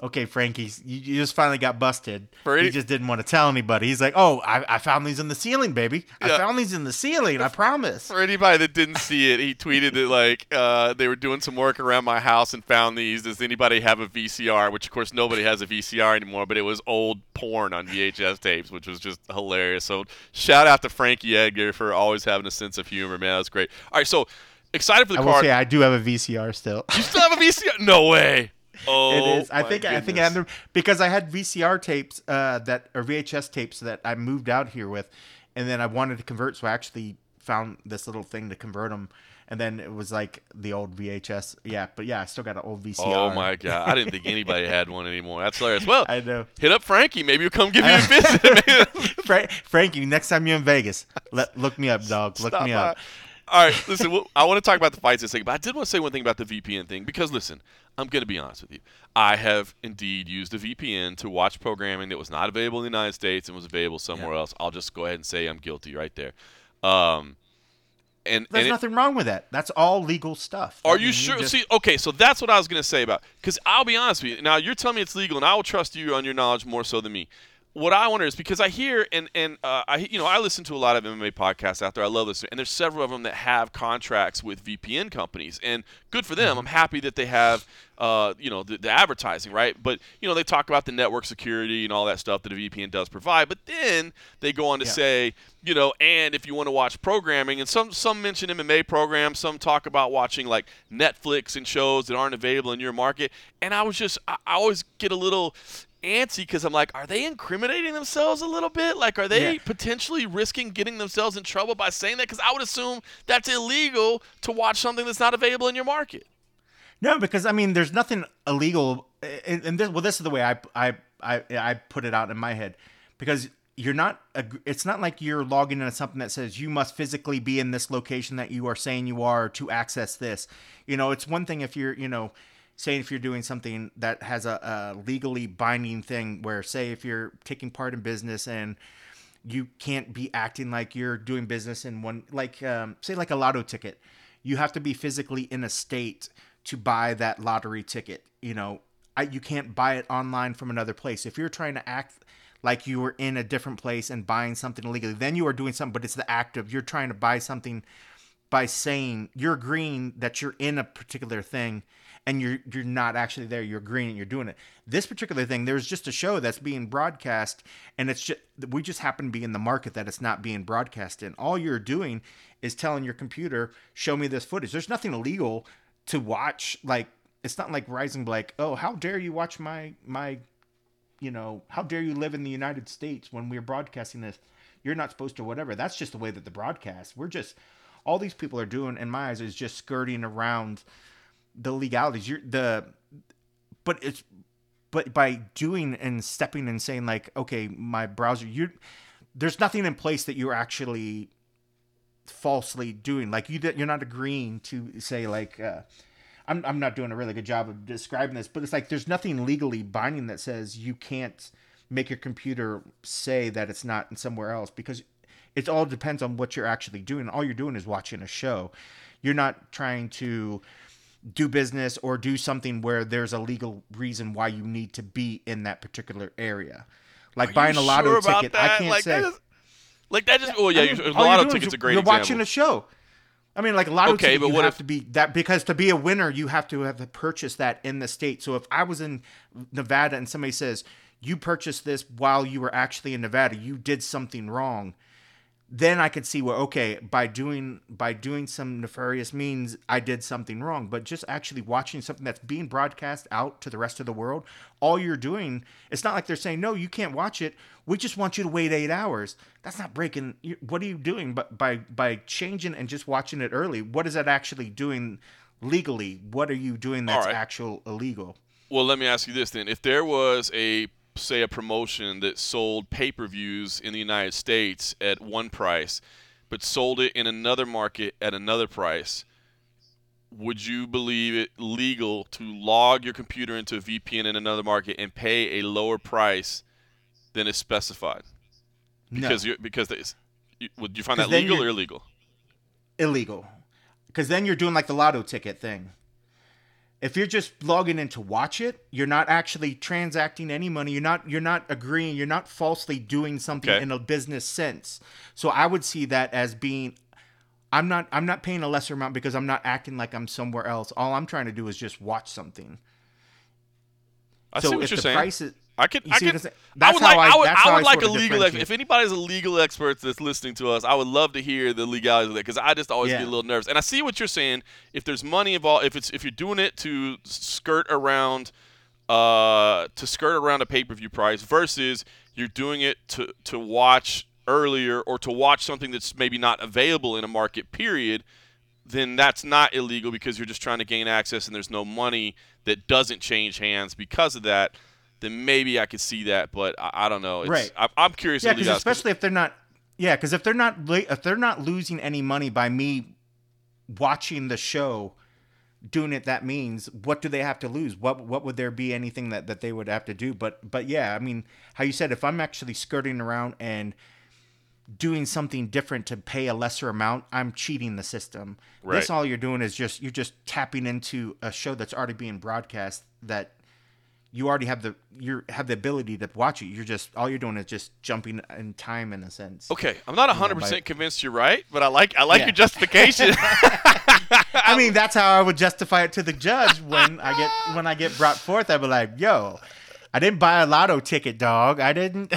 okay, Frankie, you, just finally got busted. Brady- He just didn't want to tell anybody. He's like, oh, I, I found these in the ceiling, baby. I Yeah. found these in the ceiling. I promise. (laughs) For anybody that didn't see it, he tweeted it like uh, they were doing some work around my house and found these. Does anybody have a VCR? Which of course nobody has a VCR anymore, but it was old porn on VHS tapes, which was just hilarious. So shout out to Frankie Edgar for always having a sense of humor, man. That's great. All right, so excited for the I card. say I do have a VCR still. you still have a VCR? No way. (laughs) Oh, It is. I think. I think I goodness. them because I had VCR tapes uh, that or VHS tapes that I moved out here with, and then I wanted to convert, so I actually found this little thing to convert them, and then it was like the old VHS. Yeah, but yeah, I still got an old VCR. Oh my god! I didn't think anybody had one anymore. That's hilarious. Well, (laughs) I know. hit up Frankie. Maybe he'll come give you a (laughs) visit. Fra- Frankie, next time you're in Vegas, let look me up, dog. Look Stop me by. All right, listen. well, I want to talk about the fights in a second, but I did want to say one thing about the VPN thing because listen, I'm going to be honest with you. I have indeed used a VPN to watch programming that was not available in the United States and was available somewhere else. I'll just go ahead and say I'm guilty right there. Um, and There's and it- nothing wrong with that. That's all legal stuff. I are mean, you sure? just- See, okay, so that's what I was going to say about because I'll be honest with you. Now you're telling me it's legal, and I will trust you on your knowledge more so than me. What I wonder is because I hear and and uh, I you know I listen to a lot of MMA podcasts out there. I love listening, and there's several of them that have contracts with VPN companies, and good for Mm-hmm. them. I'm happy that they have uh, you know the, the advertising right, but you know they talk about the network security and all that stuff that a VPN does provide, but then they go on to Yeah. say you know, and if you want to watch programming, and some some mention MMA programs, some talk about watching like Netflix and shows that aren't available in your market. And I was just, I, I always get a little antsy because I'm like, are they incriminating themselves a little bit? Like, are they Yeah. potentially risking getting themselves in trouble by saying that? Because I would assume that's illegal to watch something that's not available in your market. No, because I mean, there's nothing illegal, and, and this, well, this is the way I, I I I put it out in my head, because you're not. It's not like you're logging into something that says you must physically be in this location that you are saying you are to access this. You know, it's one thing if you're, you know, saying if you're doing something that has a, a legally binding thing, where say if you're taking part in business and you can't be acting like you're doing business in one like um, say like a lotto ticket you have to be physically in a state to buy that lottery ticket you know? I, you can't buy it online from another place. If you're trying to act like you were in a different place and buying something illegally then you are doing something but it's the act of you're trying to buy something by saying you're agreeing that you're in a particular thing and you're you're not actually there. You're agreeing and you're doing it. This particular thing there's just a show that's being broadcast and it's just we just happen to be in the market that it's not being broadcast in. All you're doing is telling your computer show me this footage. There's nothing illegal to watch like it's not like Rizin like oh how dare you watch my my you know how dare you live in the united states when we're broadcasting this? You're not supposed to whatever. That's just the way that the broadcast we're just all these people are doing in my eyes is just skirting around the legalities. You're the but it's but by doing and stepping and saying like okay my browser you there's nothing in place that you're actually falsely doing. Like you you're not agreeing to say like uh I'm, I'm not doing a really good job of describing this but it's like there's nothing legally binding that says you can't make your computer say that it's not in somewhere else because it all depends on what you're actually doing. All you're doing is watching a show. You're not trying to do business or do something where there's a legal reason why you need to be in that particular area like Are buying you a lotto sure ticket i can't like, say That is, like that just. Oh yeah, I you, mean, you're lotto doing is ticket's a great You're example. watching a show. I mean, like a lotto Okay, ticket, but you what have if- to be that because to be a winner, you have to have purchased that in the state. So if I was in Nevada and somebody says you purchased this while you were actually in Nevada, you did something wrong. Then I could see where okay, by doing by doing some nefarious means, I did something wrong. But just actually watching something that's being broadcast out to the rest of the world, all you're doing, it's not like they're saying no, you can't watch it. We just want you to wait eight hours. That's not breaking. What are you doing? But by by changing and just watching it early, what is that actually doing legally? What are you doing that's right. actual illegal? Well, let me ask you this then: If there was a say, a promotion that sold pay per views in the United States at one price, but sold it in another market at another price, would you believe it legal to log your computer into a VPN in another market and pay a lower price than is specified? Because no. you're because they, you, would you find that legal or illegal? Illegal, because then you're doing like the lotto ticket thing. If you're just logging in to watch it, you're not actually transacting any money. You're not you're not agreeing. You're not falsely doing something Okay. in a business sense. So I would see that as being I'm not I'm not paying a lesser amount because I'm not acting like I'm somewhere else. All I'm trying to do is just watch something. I so see what if you're the saying. price is I could, You I could? I That's would like, I- I would, I would like a legal. Ex- if anybody's a legal expert that's listening to us, I would love to hear the legalities of that because I just always Yeah. get a little nervous. And I see what you're saying. If there's money involved, if it's if you're doing it to skirt around, uh, to skirt around a pay-per-view price versus you're doing it to to watch earlier or to watch something that's maybe not available in a market period then that's not illegal because you're just trying to gain access and there's no money that doesn't change hands because of that, then maybe I could see that. But I, I don't know. It's, Right. I, I'm curious. Yeah, because especially if they're not, yeah, because if they're not, if they're not losing any money by me watching the show, doing it, that means what do they have to lose? What what would there be anything that that they would have to do? But but yeah, I mean, how you said, if I'm actually skirting around and doing something different to pay a lesser amount, I'm cheating the system. Right. This all you're doing is just you're just tapping into a show that's already being broadcast that you already have the you have the ability to watch it. You're just all you're doing is just jumping in time in a sense. okay, I'm not 100 by- percent convinced you're right, but I like I like Yeah. your justification. (laughs) (laughs) I mean, that's how I would justify it to the judge when I get when I get brought forth. I'd be like, "Yo, I didn't buy a lotto ticket, dog. I didn't."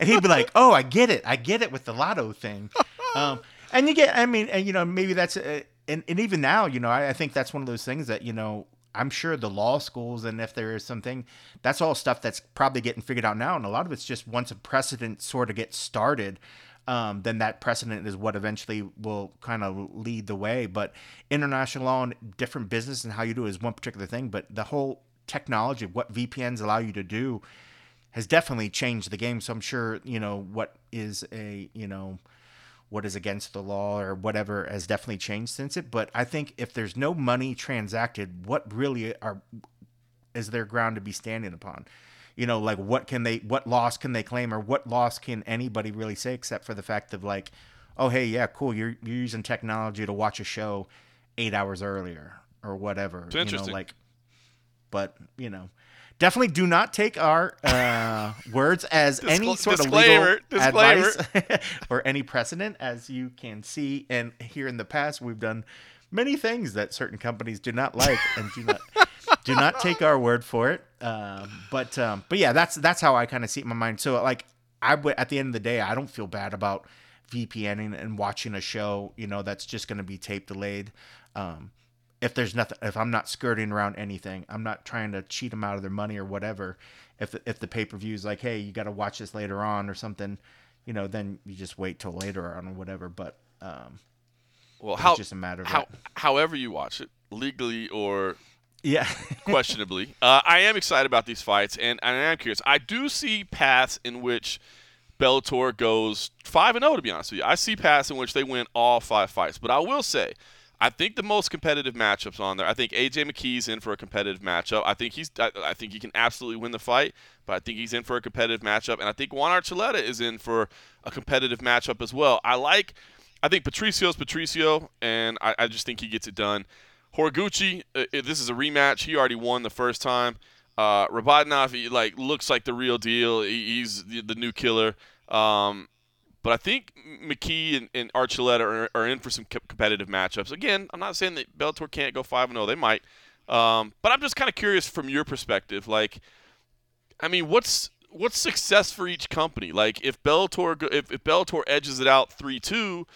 and (laughs) he'd be like, "Oh, I get it. I get it with the lotto thing." Um, and you get, I mean, and you know, maybe that's, uh, and, and even now, you know, I, I think that's one of those things that you know, I'm sure the law schools, and if there is something, that's all stuff that's probably getting figured out now, and a lot of it's just once a precedent sort of gets started. Um, then that precedent is what eventually will kind of lead the way. But international law and different business and how you do it is one particular thing. But the whole technology, of what VPNs allow you to do, has definitely changed the game. So I'm sure you know what is a you know what is against the law or whatever has definitely changed since it. But I think if there's no money transacted, what really are is their ground to be standing upon? You know, like what can they, what loss can they claim, or what loss can anybody really say except for the fact of like, oh hey, yeah, cool, you're you're using technology to watch a show eight hours earlier or whatever. You interesting. know, like, but you know. Definitely do not take our uh, (laughs) words as any Discla- sort of legal disclaimer. advice (laughs) or any precedent. As you can see and hear in the past, we've done many things that certain companies do not like and do not do not take our word for it. Um, but um, but yeah, that's that's how I kind of see it in my mind. So like I would at the end of the day, I don't feel bad about VPNing and watching a show, you know, that's just going to be tape delayed. Um, if there's nothing, if I'm not skirting around anything, I'm not trying to cheat them out of their money or whatever. If the, if the pay per view is like, hey, you got to watch this later on or something, you know, then you just wait till later on or whatever. But um, well, it's how, just a matter of how, it. however you watch it, legally or yeah, questionably. (laughs) uh, I am excited about these fights, and, and I am curious. I do see paths in which Bellator goes five and zero. To be honest with you, I see paths in which they win all five fights. But I will say, I think the most competitive matchups on there. I think AJ McKee's in for a competitive matchup. I think he's. I, I think he can absolutely win the fight, but I think he's in for a competitive matchup, and I think Juan Archuleta is in for a competitive matchup as well. I like. I think Patricio's Patricio, and I, I just think he gets it done. Horiguchi, uh, uh, this is a rematch. He already won the first time. Uh, he like looks like the real deal. He, he's the, the new killer. Um, but I think McKee and, and Archuleta are, are in for some co- competitive matchups. Again, I'm not saying that Bellator can't go five and zero. They might. Um, but I'm just kind of curious from your perspective. Like, I mean, what's what's success for each company? Like, if Bellator if, if Bellator edges it out three two,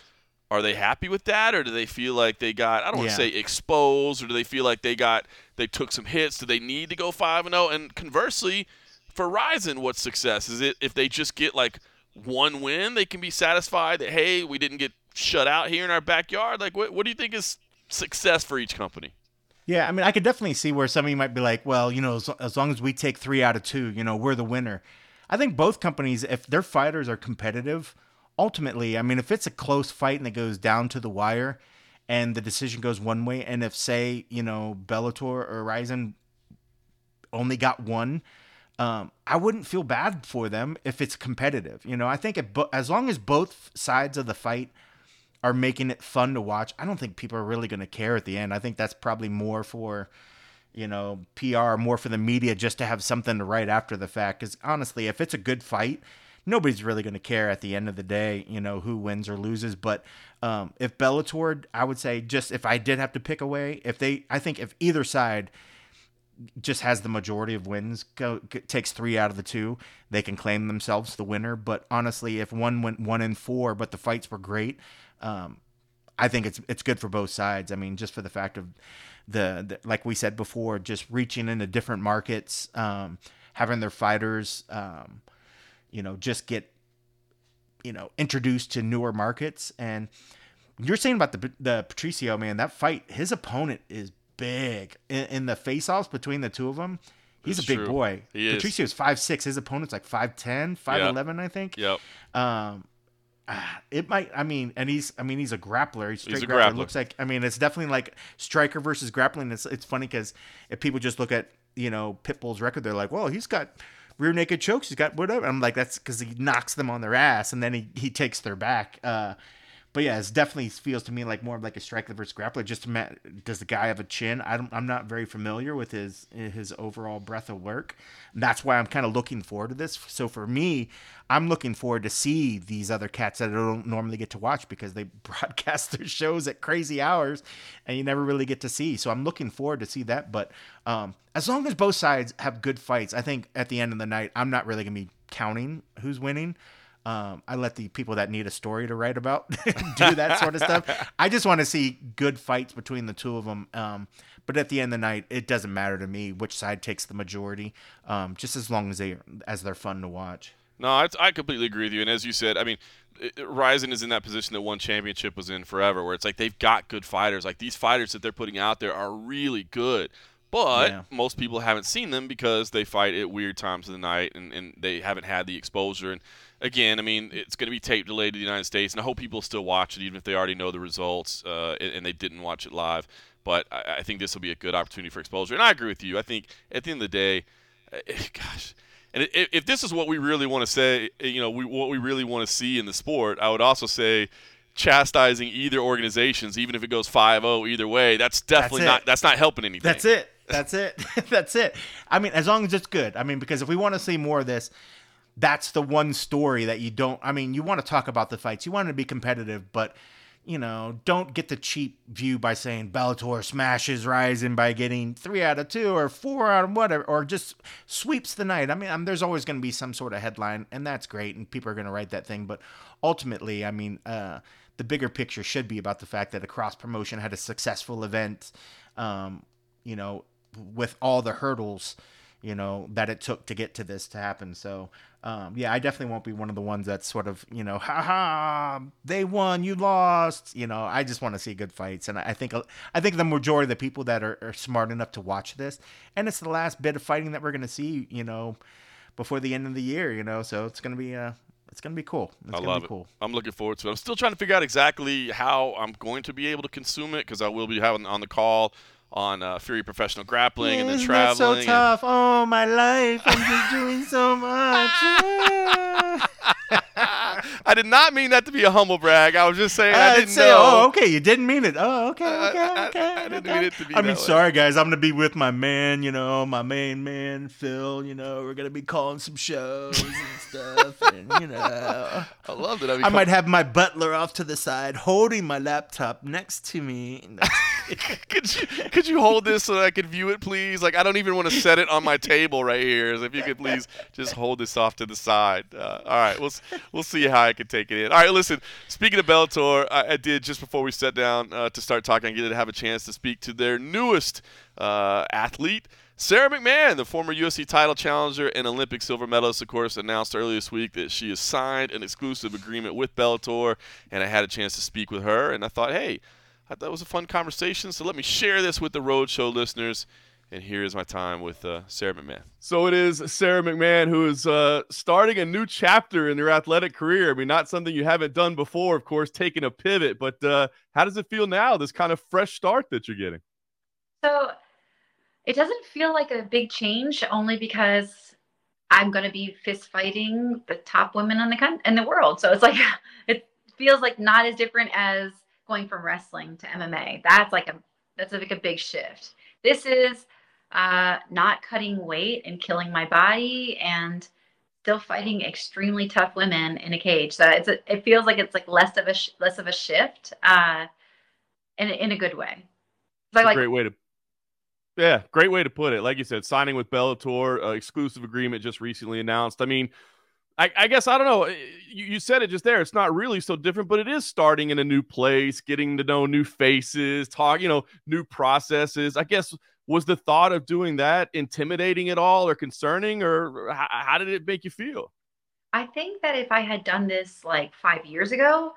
are they happy with that, or do they feel like they got I don't want to say exposed, or do they feel like they got they took some hits? Do they need to go five and zero? And conversely, for Rizin, what's success? Is it if they just get like one win, they can be satisfied that hey, we didn't get shut out here in our backyard? Like, what what do you think is success for each company? Yeah, I mean, I could definitely see where some of you might be like, well, you know, as, as long as we take three out of two, you know, we're the winner. I think both companies, if their fighters are competitive, ultimately, I mean, if it's a close fight and it goes down to the wire and the decision goes one way, and if, say, you know, Bellator or Rizin only got one, um, I wouldn't feel bad for them if it's competitive. You know, I think it, as long as both sides of the fight are making it fun to watch, I don't think people are really going to care at the end. I think that's probably more for, you know, PR, more for the media just to have something to write after the fact. Because honestly, if it's a good fight, nobody's really going to care at the end of the day, you know, who wins or loses. But um, if Bellator, I would say just if I did have to pick away, if they, I think if either side just has the majority of wins, go, takes three out of the two, they can claim themselves the winner. But honestly, if one went one in four, but the fights were great, um, I think it's it's good for both sides. I mean, just for the fact of the, the like we said before, just reaching into different markets, um, having their fighters, um, you know, just get you know introduced to newer markets. And you're saying about the the Patricio man, that fight, his opponent is big in, in the face-offs between the two of them. He's it's a big true. boy. He Patricio's five six. His opponent's like 5'10", 5'11", yep. I think. Yep. Um, it might. I mean, and he's. I mean, he's a grappler. He's straight he's grappler. grappler. Looks like. I mean, it's definitely like striker versus grappling. It's it's funny because if people just look at you know Pitbull's record, they're like, well, he's got rear naked chokes. He's got whatever. I'm like, that's because he knocks them on their ass and then he he takes their back. Uh, but yeah, it definitely feels to me like more of like a striker versus grappler. Just does the guy have a chin? I am not very familiar with his his overall breadth of work. And that's why I'm kind of looking forward to this. So for me, I'm looking forward to see these other cats that I don't normally get to watch because they (laughs) broadcast their shows at crazy hours, and you never really get to see. So I'm looking forward to see that. But um, as long as both sides have good fights, I think at the end of the night, I'm not really gonna be counting who's winning. Um, I let the people that need a story to write about (laughs) do that sort of stuff. I just want to see good fights between the two of them. Um, but at the end of the night, it doesn't matter to me which side takes the majority, um, just as long as they as they're fun to watch. No, I, I completely agree with you. And as you said, I mean, Rizin is in that position that one championship was in forever, where it's like they've got good fighters. Like these fighters that they're putting out there are really good. But yeah. most people haven't seen them because they fight at weird times of the night and, and they haven't had the exposure. And again, I mean, it's going to be tape delayed to the United States, and I hope people still watch it, even if they already know the results uh, and, and, they didn't watch it live. But I, I think this will be a good opportunity for exposure. And I agree with you. I think at the end of the day, eh, (laughs) gosh, and if, if this is what we really want to say, eh, you know, we, what we really want to see in the sport, I would also say chastising either organizations, even if it goes 5-0 either way, that's definitely that's not that's not helping anything. That's it. That's it. (laughs) that's it. I mean, as long as it's good. I mean, because if we want to see more of this, that's the one story that you don't. I mean, you want to talk about the fights, you want to be competitive, but you know, don't get the cheap view by saying Bellator smashes Rizin by getting three out of two or four out of whatever, or just sweeps the night. I mean, I mean there's always going to be some sort of headline, and that's great, and people are going to write that thing. But ultimately, I mean, uh, the bigger picture should be about the fact that a cross promotion had a successful event, um, you know, with all the hurdles you know that it took to get to this to happen so um, yeah i definitely won't be one of the ones that's sort of you know ha ha they won you lost you know i just want to see good fights and i think i think the majority of the people that are, are smart enough to watch this and it's the last bit of fighting that we're going to see you know before the end of the year you know so it's going to be uh it's gonna be cool. It's I love it. Cool. I'm looking forward to it. I'm still trying to figure out exactly how I'm going to be able to consume it because I will be having on the call on uh, Fury Professional Grappling yeah, and then traveling. so tough. And... Oh, my life. I'm just doing so much. (laughs) (laughs) I did not mean that to be a humble brag. I was just saying I, I didn't say, know. Oh, okay. You didn't mean it. Oh, okay, okay, okay. I, I, I didn't okay. mean it to be. I mean, sorry, guys. I'm gonna be with my man. You know, my main man, Phil. You know, we're gonna be calling some shows and (laughs) stuff. and you know, I love it. I, I might have my butler off to the side, holding my laptop next to me. Could you could you hold this so I could view it, please? Like, I don't even want to set it on my table right here. So if you could please just hold this off to the side. Uh, all right, we'll we'll see how I can take it in. All right, listen. Speaking of Bellator, I, I did just before we sat down uh, to start talking. I get to have a chance to speak to their newest uh, athlete. Sara McMann, the former UFC title challenger and Olympic silver medalist, of course, announced earlier this week that she has signed an exclusive agreement with Bellator, and I had a chance to speak with her, and I thought, hey, I thought it was a fun conversation. So let me share this with the Roadshow listeners. And here is my time with uh, Sara McMann. So it is Sara McMann who is uh, starting a new chapter in your athletic career. I mean, not something you haven't done before, of course, taking a pivot. But uh, how does it feel now, this kind of fresh start that you're getting? So it doesn't feel like a big change, only because I'm going to be fist fighting the top women in the con- in the world. So it's like (laughs) it feels like not as different as going from wrestling to MMA. That's like a that's like a big shift. This is uh, not cutting weight and killing my body and still fighting extremely tough women in a cage. So it's a, it feels like it's like less of a sh- less of a shift, uh, in a, in a good way. So like, great way to yeah, great way to put it. Like you said, signing with Bellator, uh, exclusive agreement just recently announced. I mean, I, I, guess I don't know. You, you, said it just there. It's not really so different, but it is starting in a new place, getting to know new faces, talk, you know, new processes. I guess was the thought of doing that intimidating at all or concerning, or how, how did it make you feel? I think that if I had done this like five years ago,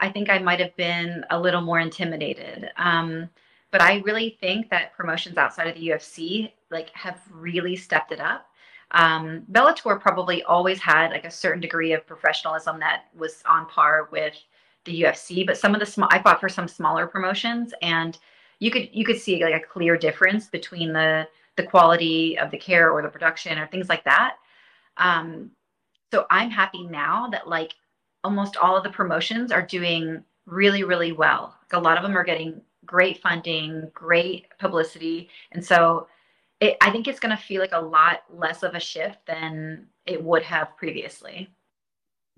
I think I might have been a little more intimidated. Um, but I really think that promotions outside of the UFC like have really stepped it up. Um, Bellator probably always had like a certain degree of professionalism that was on par with the UFC, but some of the small I fought for some smaller promotions and you could you could see like a clear difference between the the quality of the care or the production or things like that. Um, so I'm happy now that like almost all of the promotions are doing really really well. Like a lot of them are getting great funding, great publicity. And so it, I think it's going to feel like a lot less of a shift than it would have previously.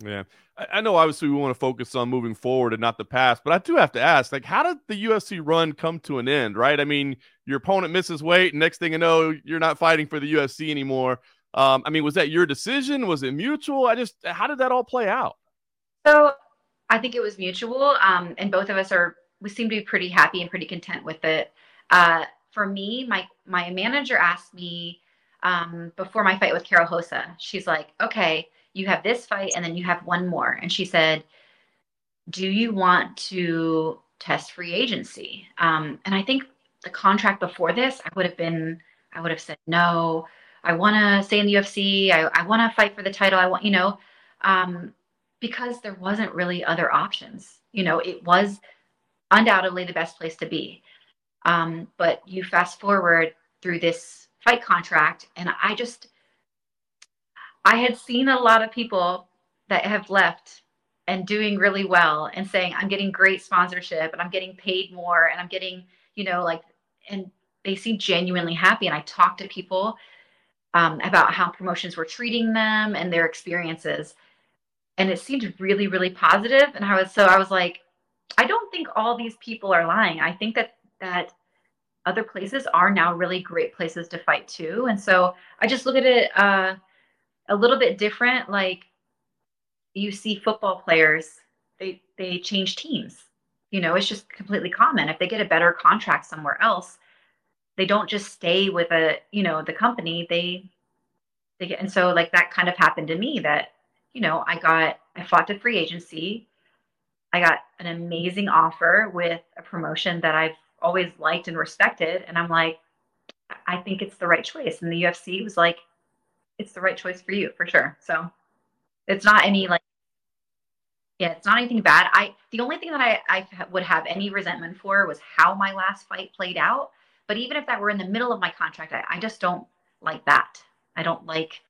Yeah. I know obviously we want to focus on moving forward and not the past, but I do have to ask, like, how did the UFC run come to an end, right? I mean, your opponent misses weight, and next thing you know, you're not fighting for the UFC anymore. Um, I mean, was that your decision? Was it mutual? I just, how did that all play out? So I think it was mutual. Um, and both of us are we seem to be pretty happy and pretty content with it. Uh, for me, my my manager asked me um, before my fight with Karol Rosa. She's like, "Okay, you have this fight, and then you have one more." And she said, "Do you want to test free agency?" Um, and I think the contract before this, I would have been, I would have said no. I want to stay in the UFC. I, I want to fight for the title. I want, you know, um, because there wasn't really other options. You know, it was undoubtedly the best place to be. Um, but you fast forward through this fight contract, and I just, I had seen a lot of people that have left and doing really well and saying, I'm getting great sponsorship and I'm getting paid more and I'm getting, you know, like, and they seem genuinely happy. And I talked to people um, about how promotions were treating them and their experiences. And it seemed really, really positive. And I was, so I was like, I don't think all these people are lying. I think that that other places are now really great places to fight too. And so I just look at it uh, a little bit different. Like you see football players, they they change teams. You know, it's just completely common. If they get a better contract somewhere else, they don't just stay with a you know the company. They they get and so like that kind of happened to me. That you know I got I fought to free agency I got an amazing offer with a promotion that I've always liked and respected. And I'm like, I think it's the right choice. And the UFC was like, it's the right choice for you for sure. So it's not any like, yeah, it's not anything bad. I, the only thing that I, I would have any resentment for was how my last fight played out. But even if that were in the middle of my contract, I, I just don't like that. I don't like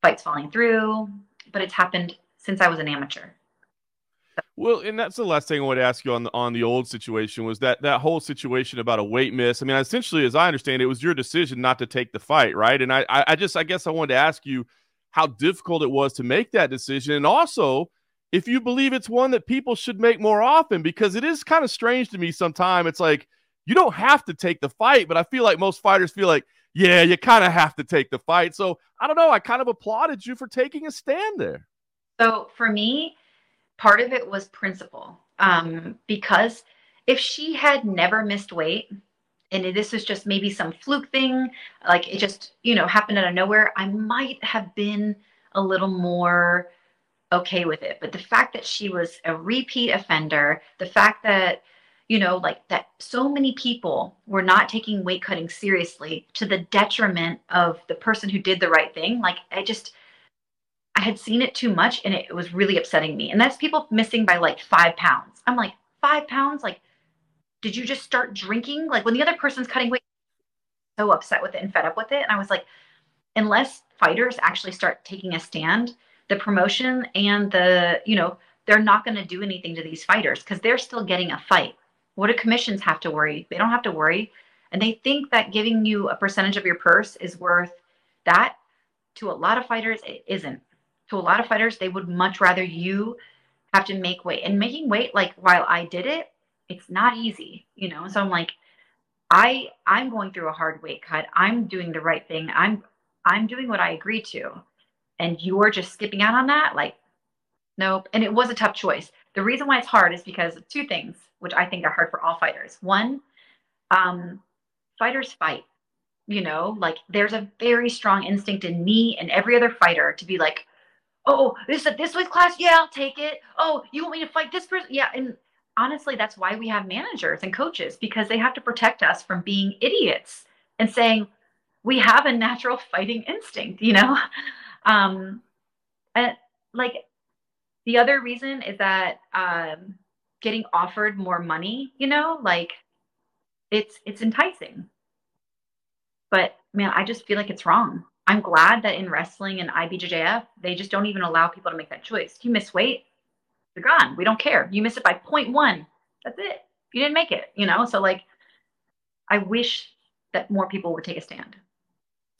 fights falling through, but it's happened since I was an amateur. Well, and that's the last thing I want to ask you on the on the old situation was that that whole situation about a weight miss. I mean, essentially, as I understand it, was your decision not to take the fight, right? And I, I just, I guess, I wanted to ask you how difficult it was to make that decision, and also if you believe it's one that people should make more often, because it is kind of strange to me. Sometimes it's like you don't have to take the fight, but I feel like most fighters feel like, yeah, you kind of have to take the fight. So I don't know. I kind of applauded you for taking a stand there. So for me part of it was principle um, because if she had never missed weight and this was just maybe some fluke thing like it just you know happened out of nowhere i might have been a little more okay with it but the fact that she was a repeat offender the fact that you know, like that so many people were not taking weight cutting seriously to the detriment of the person who did the right thing. Like I just I had seen it too much and it was really upsetting me. And that's people missing by like five pounds. I'm like, five pounds? Like, did you just start drinking? Like when the other person's cutting weight, so upset with it and fed up with it. And I was like, unless fighters actually start taking a stand, the promotion and the, you know, they're not going to do anything to these fighters because they're still getting a fight. What do commissions have to worry? They don't have to worry. And they think that giving you a percentage of your purse is worth that. To a lot of fighters, it isn't. To a lot of fighters, they would much rather you have to make weight. And making weight, like while I did it, it's not easy, you know. So I'm like, I I'm going through a hard weight cut. I'm doing the right thing. I'm I'm doing what I agreed to. And you're just skipping out on that? Like, nope. And it was a tough choice. The reason why it's hard is because of two things, which I think are hard for all fighters. One, um, fighters fight. You know, like there's a very strong instinct in me and every other fighter to be like, oh, this is this weight class. Yeah, I'll take it. Oh, you want me to fight this person? Yeah. And honestly, that's why we have managers and coaches because they have to protect us from being idiots and saying, we have a natural fighting instinct, you know? (laughs) Um, and like the other reason is that um, getting offered more money, you know, like it's it's enticing. But man, I just feel like it's wrong. I'm glad that in wrestling and IBJJF, they just don't even allow people to make that choice. You miss weight, you're gone. We don't care. You miss it by 0.1. That's it. You didn't make it, you know? So like I wish that more people would take a stand.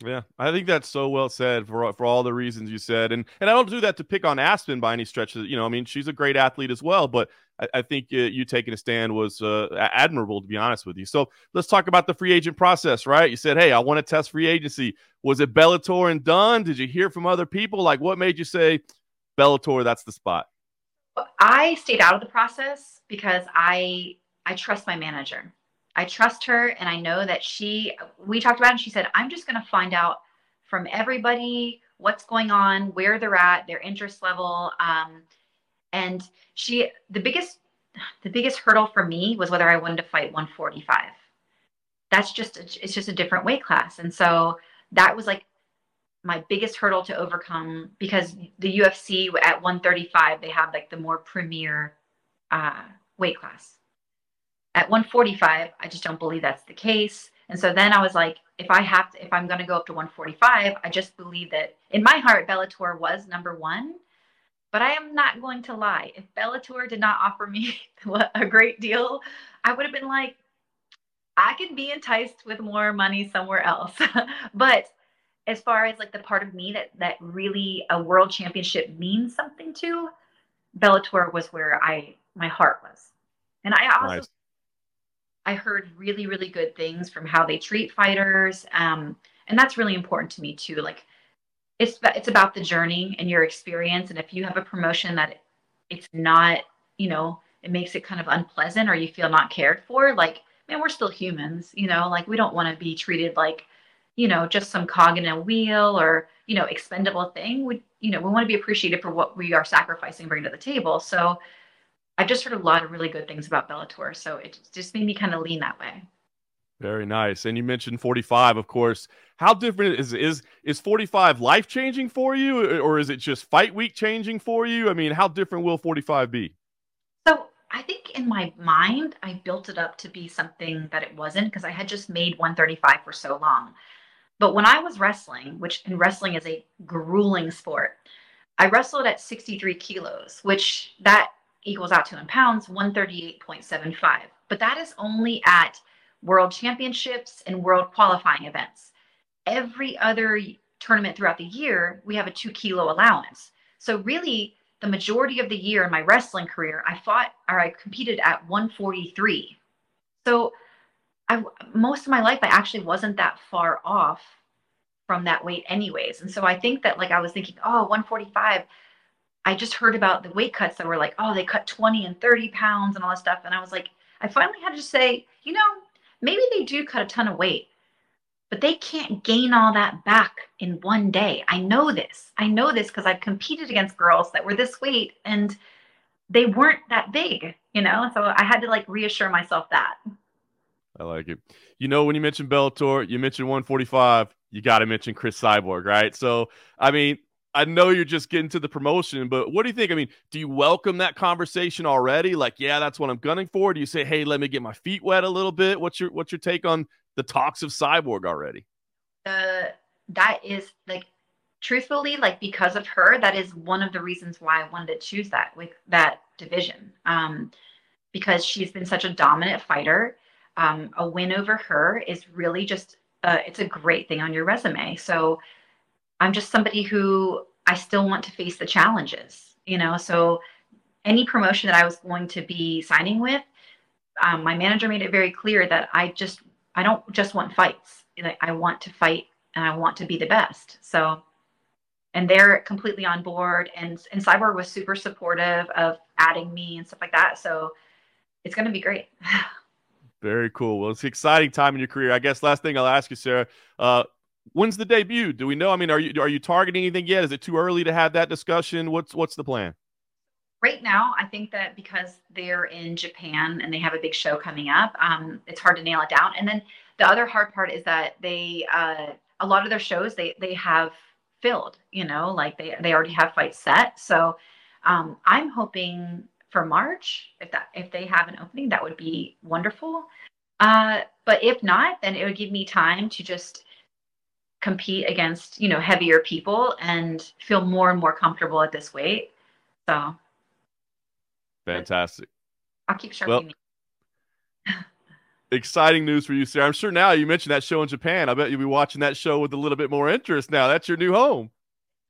Yeah, I think that's so well said for for all the reasons you said, and and I don't do that to pick on Aspen by any stretch. You know, I mean, she's a great athlete as well, but I, I think uh, you taking a stand was uh, admirable, to be honest with you. So let's talk about the free agent process, right? You said, "Hey, I want to test free agency." Was it Bellator and done? Did you hear from other people? Like, what made you say Bellator? That's the spot. I stayed out of the process because I I trust my manager. I trust her and I know that she, we talked about it and she said, I'm just going to find out from everybody what's going on, where they're at, their interest level. Um, and she, the biggest, the biggest hurdle for me was whether I wanted to fight 145. That's just, it's just a different weight class. And so that was like my biggest hurdle to overcome because the UFC at 135, they have like the more premier uh, weight class. At 145, I just don't believe that's the case. And so then I was like, if I have to, if I'm going to go up to 145, I just believe that in my heart, Bellator was number one. But I am not going to lie. If Bellator did not offer me (laughs) a great deal, I would have been like, I can be enticed with more money somewhere else. (laughs) but as far as like the part of me that that really a world championship means something to, Bellator was where I my heart was. And I also. I heard really, really good things from how they treat fighters. Um, and that's really important to me too. Like it's it's about the journey and your experience. And if you have a promotion that it's not, you know, it makes it kind of unpleasant or you feel not cared for, like, man, we're still humans, you know, like we don't want to be treated like, you know, just some cog in a wheel or, you know, expendable thing. We, you know, we want to be appreciated for what we are sacrificing, bringing to the table. So I've just heard a lot of really good things about Bellator, so it just made me kind of lean that way. Very nice. And you mentioned 45, of course. How different is is is 45 life changing for you, or is it just fight week changing for you? I mean, how different will 45 be? So I think in my mind, I built it up to be something that it wasn't because I had just made 135 for so long. But when I was wrestling, which in wrestling is a grueling sport, I wrestled at 63 kilos, which that equals out to in pounds 138.75. But that is only at world championships and world qualifying events. Every other tournament throughout the year, we have a two kilo allowance. So, really, the majority of the year in my wrestling career, I fought or I competed at 143. So, I most of my life, I actually wasn't that far off from that weight, anyways. And so, I think that like I was thinking, oh, 145 I just heard about the weight cuts that were like, oh, they cut 20 and 30 pounds and all that stuff. And I was like, I finally had to say, you know, maybe they do cut a ton of weight, but they can't gain all that back in one day. I know this. I know this because I've competed against girls that were this weight and they weren't that big. you know. So I had to like reassure myself that. I like it. You know, when you mentioned Bellator, you mentioned 145, you got to mention Cris Cyborg, right? So, I mean, I know you're just getting to the promotion, but what do you think? I mean, do you welcome that conversation already? Like, yeah, that's what I'm gunning for. Do you say, hey, let me get my feet wet a little bit? What's your what's your take on the talks of Cyborg already? Uh, that is like, truthfully, like because of her, that is one of the reasons why I wanted to choose that with that division. Um, because she's been such a dominant fighter. Um, a win over her is really just uh, it's a great thing on your resume. So I'm just somebody who I still want to face the challenges, you know. So any promotion that I was going to be signing with, um, my manager made it very clear that I just I don't just want fights. Like I want to fight and I want to be the best. So and they're completely on board and and Cyborg was super supportive of adding me and stuff like that. So it's going to be great. (sighs) Very cool. Well, it's an exciting time in your career. I guess last thing I'll ask you, Sara, uh, When's the debut? Do we know? I mean, are you are you targeting anything yet? Is it too early to have that discussion? What's what's the plan? Right now, I think that because they're in Japan and they have a big show coming up, um, it's hard to nail it down. And then the other hard part is that they uh, a lot of their shows they they have filled. You know, like they they already have fights set. So um, I'm hoping for March if that if they have an opening, that would be wonderful. Uh, but if not, then it would give me time to just compete against you know heavier people and feel more and more comfortable at this weight. So. Fantastic. I'll keep sharpening well, (laughs) exciting news for you sara. I'm sure now you mentioned that show in japan. I bet you'll be watching that show with a little bit more interest now. That's your new home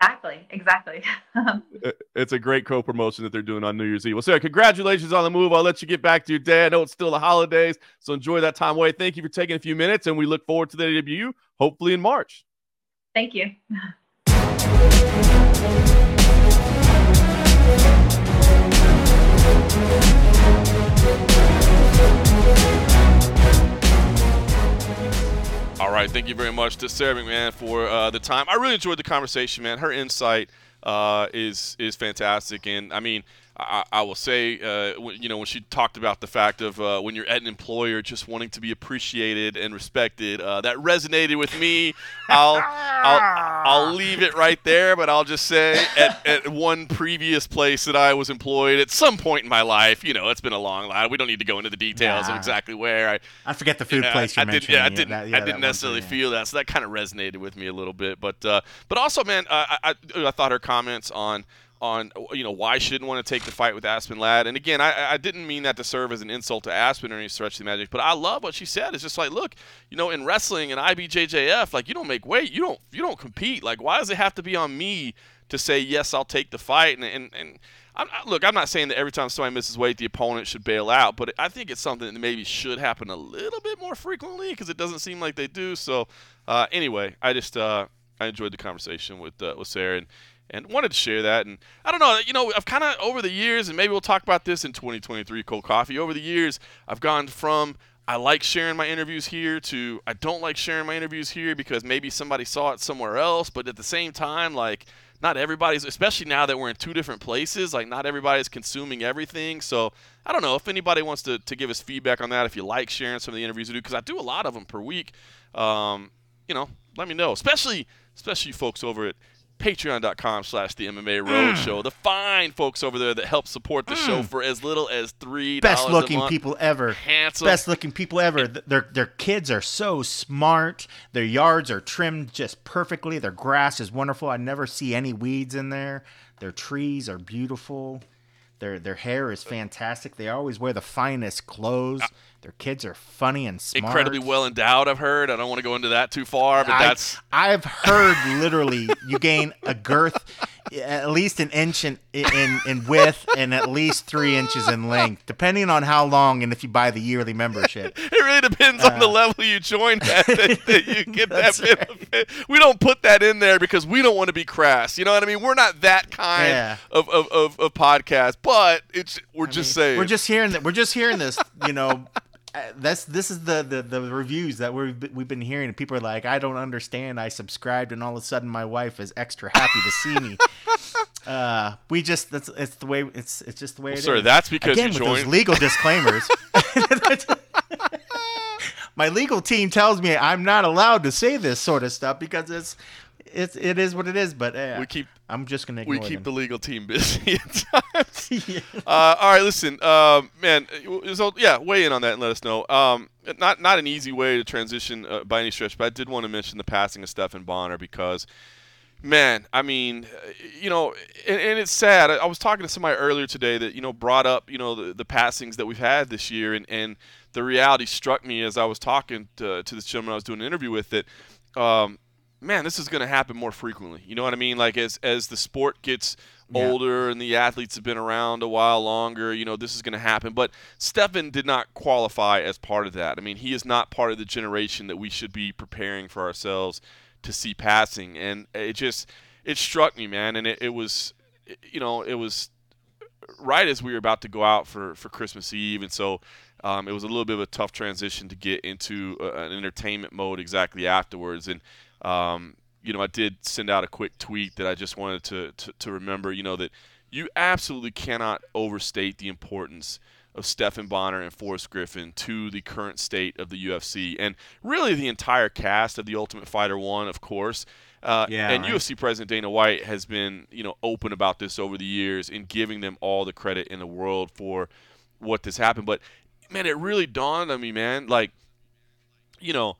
exactly exactly. (laughs) It's a great co-promotion that they're doing on new year's eve. Well sara congratulations on the move. I'll let you get back to your day. I know it's still the holidays so enjoy that time away. Thank you for taking a few minutes and we look forward to the debut hopefully in march. Thank you. (laughs) All right, thank you very much to Sara McMann for uh, the time. I really enjoyed the conversation, man. Her insight uh, is is fantastic, and I mean, I, I will say, uh, you know, when she talked about the fact of uh, when you're at an employer just wanting to be appreciated and respected, uh, that resonated with me. I'll, I'll, I'll leave it right there, but I'll just say at, at one previous place that I was employed at some point in my life, you know, it's been a long life. We don't need to go into the details of exactly where. I, I forget the food place you I mentioned. Did, yeah, I didn't, that, yeah, I didn't necessarily feel that, so that kind of resonated with me a little bit. But, uh, but also, man, I, I, I thought her comments on – on you know why she didn't want to take the fight with Aspen Ladd. And again, I, I didn't mean that to serve as an insult to Aspen or any stretch of the magic, but I love what she said. It's just like, look, you know, in wrestling and IBJJF, like you don't make weight, you don't you don't compete. Like why does it have to be on me to say yes, I'll take the fight? And and, and I'm, look, I'm not saying that every time somebody misses weight, the opponent should bail out, but I think it's something that maybe should happen a little bit more frequently because it doesn't seem like they do. So uh, anyway, I just uh, I enjoyed the conversation with uh, with Sara and and wanted to share that. And I don't know, you know, I've kind of over the years, and maybe we'll talk about this in 2023 Cold Coffee. Over the years, I've gone from I like sharing my interviews here to I don't like sharing my interviews here because maybe somebody saw it somewhere else. But at the same time, like not everybody's, especially now that we're in two different places, like not everybody's consuming everything. So I don't know if anybody wants to, to give us feedback on that. If you like sharing some of the interviews we do, because I do a lot of them per week. Um, you know, let me know, especially especially folks over at patreon.com slash the MMA Roadshow. Mm. The fine folks over there that help support the mm. show for as little as three Best looking people ever. Handsome. Best looking people ever. Their their kids are so smart. Their yards are trimmed just perfectly. Their grass is wonderful. I never see any weeds in there. Their trees are beautiful. Their their hair is fantastic. They always wear the finest clothes. Their kids are funny and smart. Incredibly well endowed, I've heard. I don't want to go into that too far, but I, that's. I've heard literally you gain a girth at least an inch in, in, in width and at least three inches in length, depending on how long and if you buy the yearly membership. (laughs) it really depends uh, on the uh, level you join at that, that you (laughs) get that benefit. Right. We don't put that in there because we don't want to be crass. You know what I mean? We're not that kind yeah. of, of, of, of, podcast, but it's we're I just mean, saying. We're just hearing that. We're just hearing this, you know that's this is the, the the reviews that we've we've been hearing. And people are like, I don't understand. I subscribed, and all of a sudden, my wife is extra happy to see me. (laughs) Uh, we just that's it's the way it's it's just the way it is. Sir, that's because Again, you with those legal disclaimers. (laughs) (laughs) my legal team tells me I'm not allowed to say this sort of stuff because it's it's it is what it is. But uh, We keep I'm just gonna we keep the legal team busy (laughs) at times. (laughs) Yeah. Uh, all right, listen, um, man. So yeah, weigh in on that and let us know. Um, not not an easy way to transition uh, by any stretch, but I did want to mention the passing of Stephan Bonnar because, man, I mean, uh, you know, and, and it's sad. I, I was talking to somebody earlier today that you know brought up you know the, the passings that we've had this year, and and the reality struck me as I was talking to, to this gentleman I was doing an interview with that. Um, man, this is going to happen more frequently. You know what I mean? Like as as the sport gets Yeah. older and the athletes have been around a while longer, you know, this is going to happen. But Stephan did not qualify as part of that. I mean, he is not part of the generation that we should be preparing for ourselves to see passing. And it just it struck me, man, and it, it was you know, it was right as we were about to go out for, for Christmas Eve, and so um, it was a little bit of a tough transition to get into uh, an entertainment mode exactly afterwards. And um, you know, I did send out a quick tweet that I just wanted to, to, to remember, you know, that you absolutely cannot overstate the importance of Stephan Bonnar and Forrest Griffin to the current state of the UFC and really the entire cast of The Ultimate Fighter 1, of course. Uh, Yeah, and right. UFC President Dana White has been, you know, open about this over the years in giving them all the credit in the world for what this happened. But man, it really dawned on me, man. Like, you know,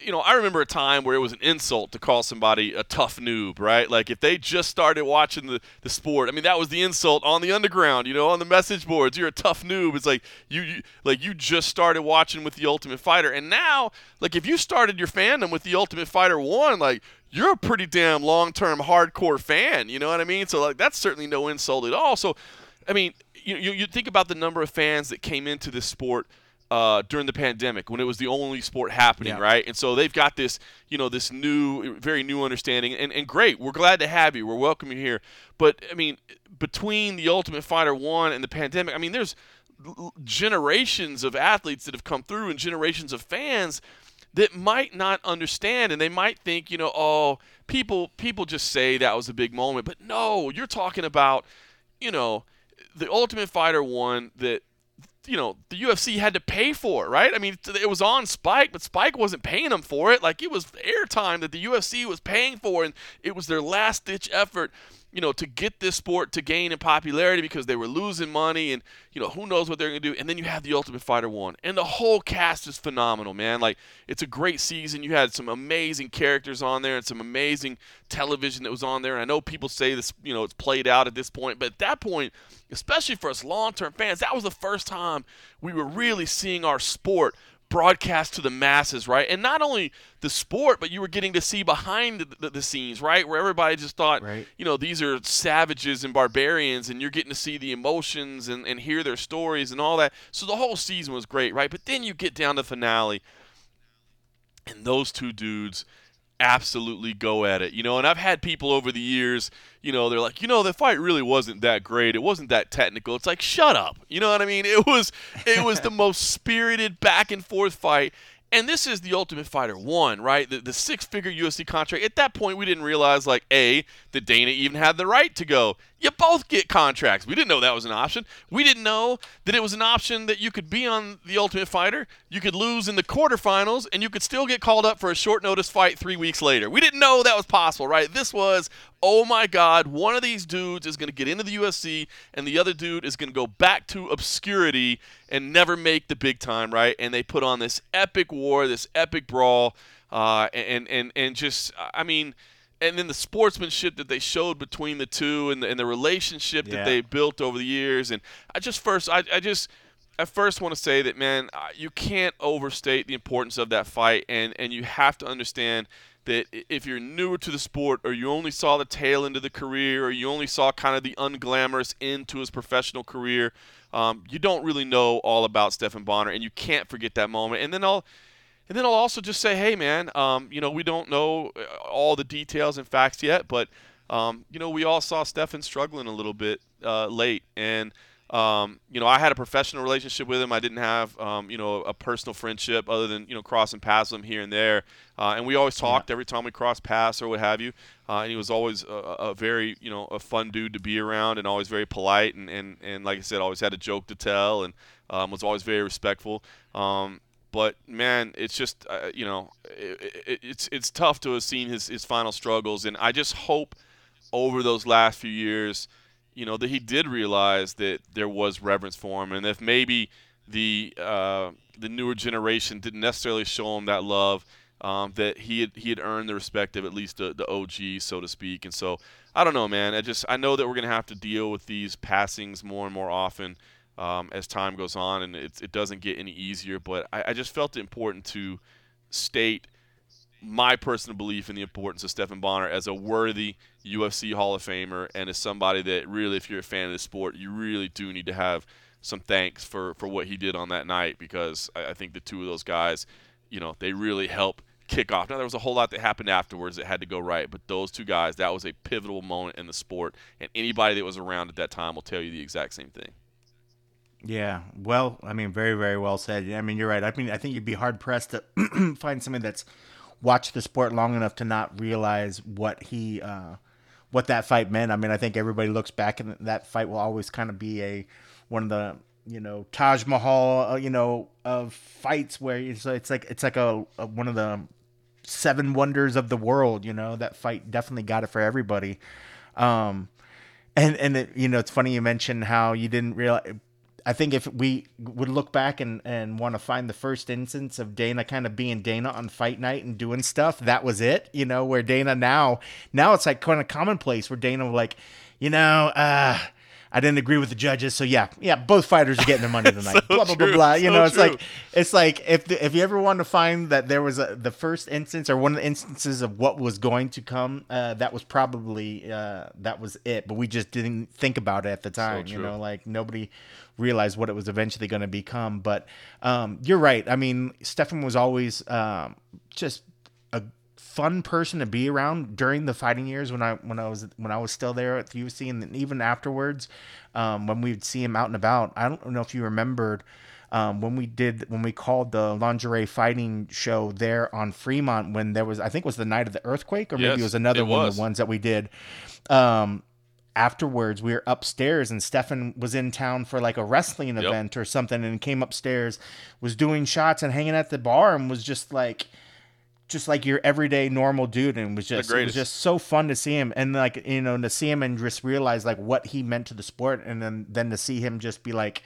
you know, I remember a time where it was an insult to call somebody a tough noob, right? Like if they just started watching the, the sport, I mean, that was the insult on the underground, you know, on the message boards. You're a tough noob. It's like you, you like you just started watching with the Ultimate Fighter, and now, like if you started your fandom with the Ultimate Fighter one, like you're a pretty damn long-term hardcore fan. You know what I mean? So like that's certainly no insult at all. So, I mean, you you, you think about the number of fans that came into this sport uh, during the pandemic when it was the only sport happening, Yeah. right? And so they've got this, you know, this new, very new understanding, and, and great. We're glad to have you. We're welcome you here. But I mean, between the Ultimate Fighter one and the pandemic, I mean, there's generations of athletes that have come through and generations of fans that might not understand and they might think you know oh people people just say that was a big moment but no you're talking about you know the ultimate fighter one that you know the UFC had to pay for, it, right? I mean, it was on Spike, but Spike wasn't paying them for it. Like it was airtime that the UFC was paying for, and it was their last ditch effort, you know, to get this sport to gain in popularity because they were losing money, and you know who knows what they're gonna do. And then you have the Ultimate Fighter one, and the whole cast is phenomenal, man. Like it's a great season. You had some amazing characters on there, and some amazing television that was on there. And I know people say this, you know, it's played out at this point, but at that point especially for us long-term fans, that was the first time we were really seeing our sport broadcast to the masses, right? And not only the sport, but you were getting to see behind the, the, the scenes, right? Where everybody just thought, Right. you know, these are savages and barbarians, and you're getting to see the emotions and, and hear their stories and all that. So the whole season was great, right? But then you get down to the finale, and those two dudes absolutely go at it. You know, and I've had people over the years, you know, they're like, you know, the fight really wasn't that great. It wasn't that technical. It's like, shut up. You know what I mean? (laughs) It was it was the most spirited back and forth fight. And this is the Ultimate Fighter one, right? The, the six-figure UFC contract. At that point, we didn't realize, like, a that Dana even had the right to go. You both get contracts. We didn't know that was an option. We didn't know that it was an option that you could be on the Ultimate Fighter, you could lose in the quarterfinals, and you could still get called up for a short notice fight three weeks later. We didn't know that was possible, right? This was, oh my God, one of these dudes is going to get into the UFC, and the other dude is going to go back to obscurity and never make the big time, right? And they put on this epic war, this epic brawl, uh, and and and just, I mean and then the sportsmanship that they showed between the two and the, and the relationship that they built over the years. And i just first i, I just I first want to say that man you can't overstate the importance of that fight. And and you have to understand that if you're newer to the sport or you only saw the tail end of the career or you only saw kind of the unglamorous end to his professional career um, you don't really know all about Stephan Bonnar and you can't forget that moment. And then I'll and then I'll also just say, hey, man, um, you know, we don't know uh, all the details and facts yet, but, um, you know, we all saw Stephan struggling a little bit uh, late. And um, you know, I had a professional relationship with him. I didn't have, um, you know, a personal friendship other than, you know, crossing paths with him here and there. Uh, and we always talked yeah. every time we crossed paths or what have you. Uh, and he was always a, a, very, you know, a fun dude to be around and always very polite. And, and, and like I said, always had a joke to tell and um, was always very respectful. Um, but man, it's just, uh, you know, it, it, it's, it's tough to have seen his, his final struggles. And I just hope over those last few years – you know that he did realize that there was reverence for him, and if maybe the uh, the newer generation didn't necessarily show him that love, um, that he had he had earned the respect of at least the, the OG, so to speak. And so I don't know, man. I just I know that we're gonna have to deal with these passings more and more often um, as time goes on, and it, it doesn't get any easier. But I, I just felt it important to state my personal belief in the importance of Stephan Bonnar as a worthy UFC Hall of Famer and as somebody that really, if you're a fan of the sport, you really do need to have some thanks for, for what he did on that night because I, I think the two of those guys, you know, they really help kick off. Now, there was a whole lot that happened afterwards that had to go right, but those two guys, that was a pivotal moment in the sport. And anybody that was around at that time will tell you the exact same thing. Yeah, well, I mean, very, very well said. I mean, you're right. I mean, I think you'd be hard pressed to (clears throat) find somebody that's watched the sport long enough to not realize what he uh, what that fight meant. I mean, I think everybody looks back and that fight will always kind of be a one of the you know Taj Mahal uh, you know of fights where it's it's like it's like a, a, one of the seven wonders of the world. You know that fight definitely got it for everybody. Um, and and it, you know it's funny you mentioned how you didn't realize I think if we would look back and, and want to find the first instance of Dana kind of being Dana on fight night and doing stuff, that was it. You know, where Dana now, now it's like kind of commonplace where Dana like, you know, uh, I didn't agree with the judges, so yeah, yeah, both fighters are getting their money (laughs) tonight. so blah blah blah blah. You so know, it's true. like it's like if the, if you ever want to find that there was a the first instance or one of the instances of what was going to come, uh, that was probably uh, that was it. But we just didn't think about it at the time. So you know, like nobody realized what it was eventually going to become. But um, you're right. I mean, Stephan was always um, just fun person to be around during the fighting years when I when I was when I was still there at the UFC and even afterwards um, when we'd see him out and about. I don't know if you remembered. Um, when we did when we called the lingerie fighting show there on Fremont when there was I think it was the night of the earthquake or maybe it was another it one was. of the ones that we did. Um, afterwards we were upstairs and Stephan was in town for like a wrestling yep. event or something and came upstairs, was doing shots and hanging at the bar and was just like just like your everyday normal dude and was just it was just so fun to see him and like you know to see him and just realize like what he meant to the sport and then then to see him just be like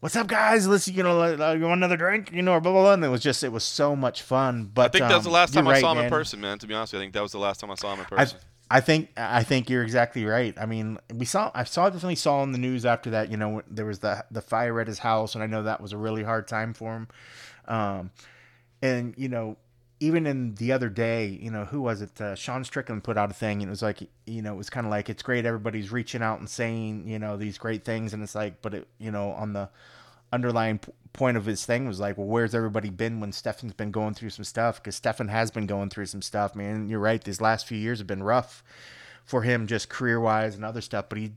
what's up guys let's you know uh, you want another drink you know or blah blah blah and it was just it was so much fun but i think um, that was the last time i right, saw him man. in person man to be honest with you, i think that was the last time i saw him in person I think I think you're exactly right. I mean, we saw I saw definitely saw in the news after that. You know, there was the the fire at his house, and I know that was a really hard time for him. Um, and you know, even in the other day, you know, who was it? Uh, Sean Strickland put out a thing, and it was like, you know, it was kind of like it's great. Everybody's reaching out and saying, you know, these great things, and it's like, but it, you know, on the underlying p- point of his thing was like, well, where's everybody been when Stephan's been going through some stuff? Because Stephan has been going through some stuff, man. You're right. These last few years have been rough for him, just career wise and other stuff. But he,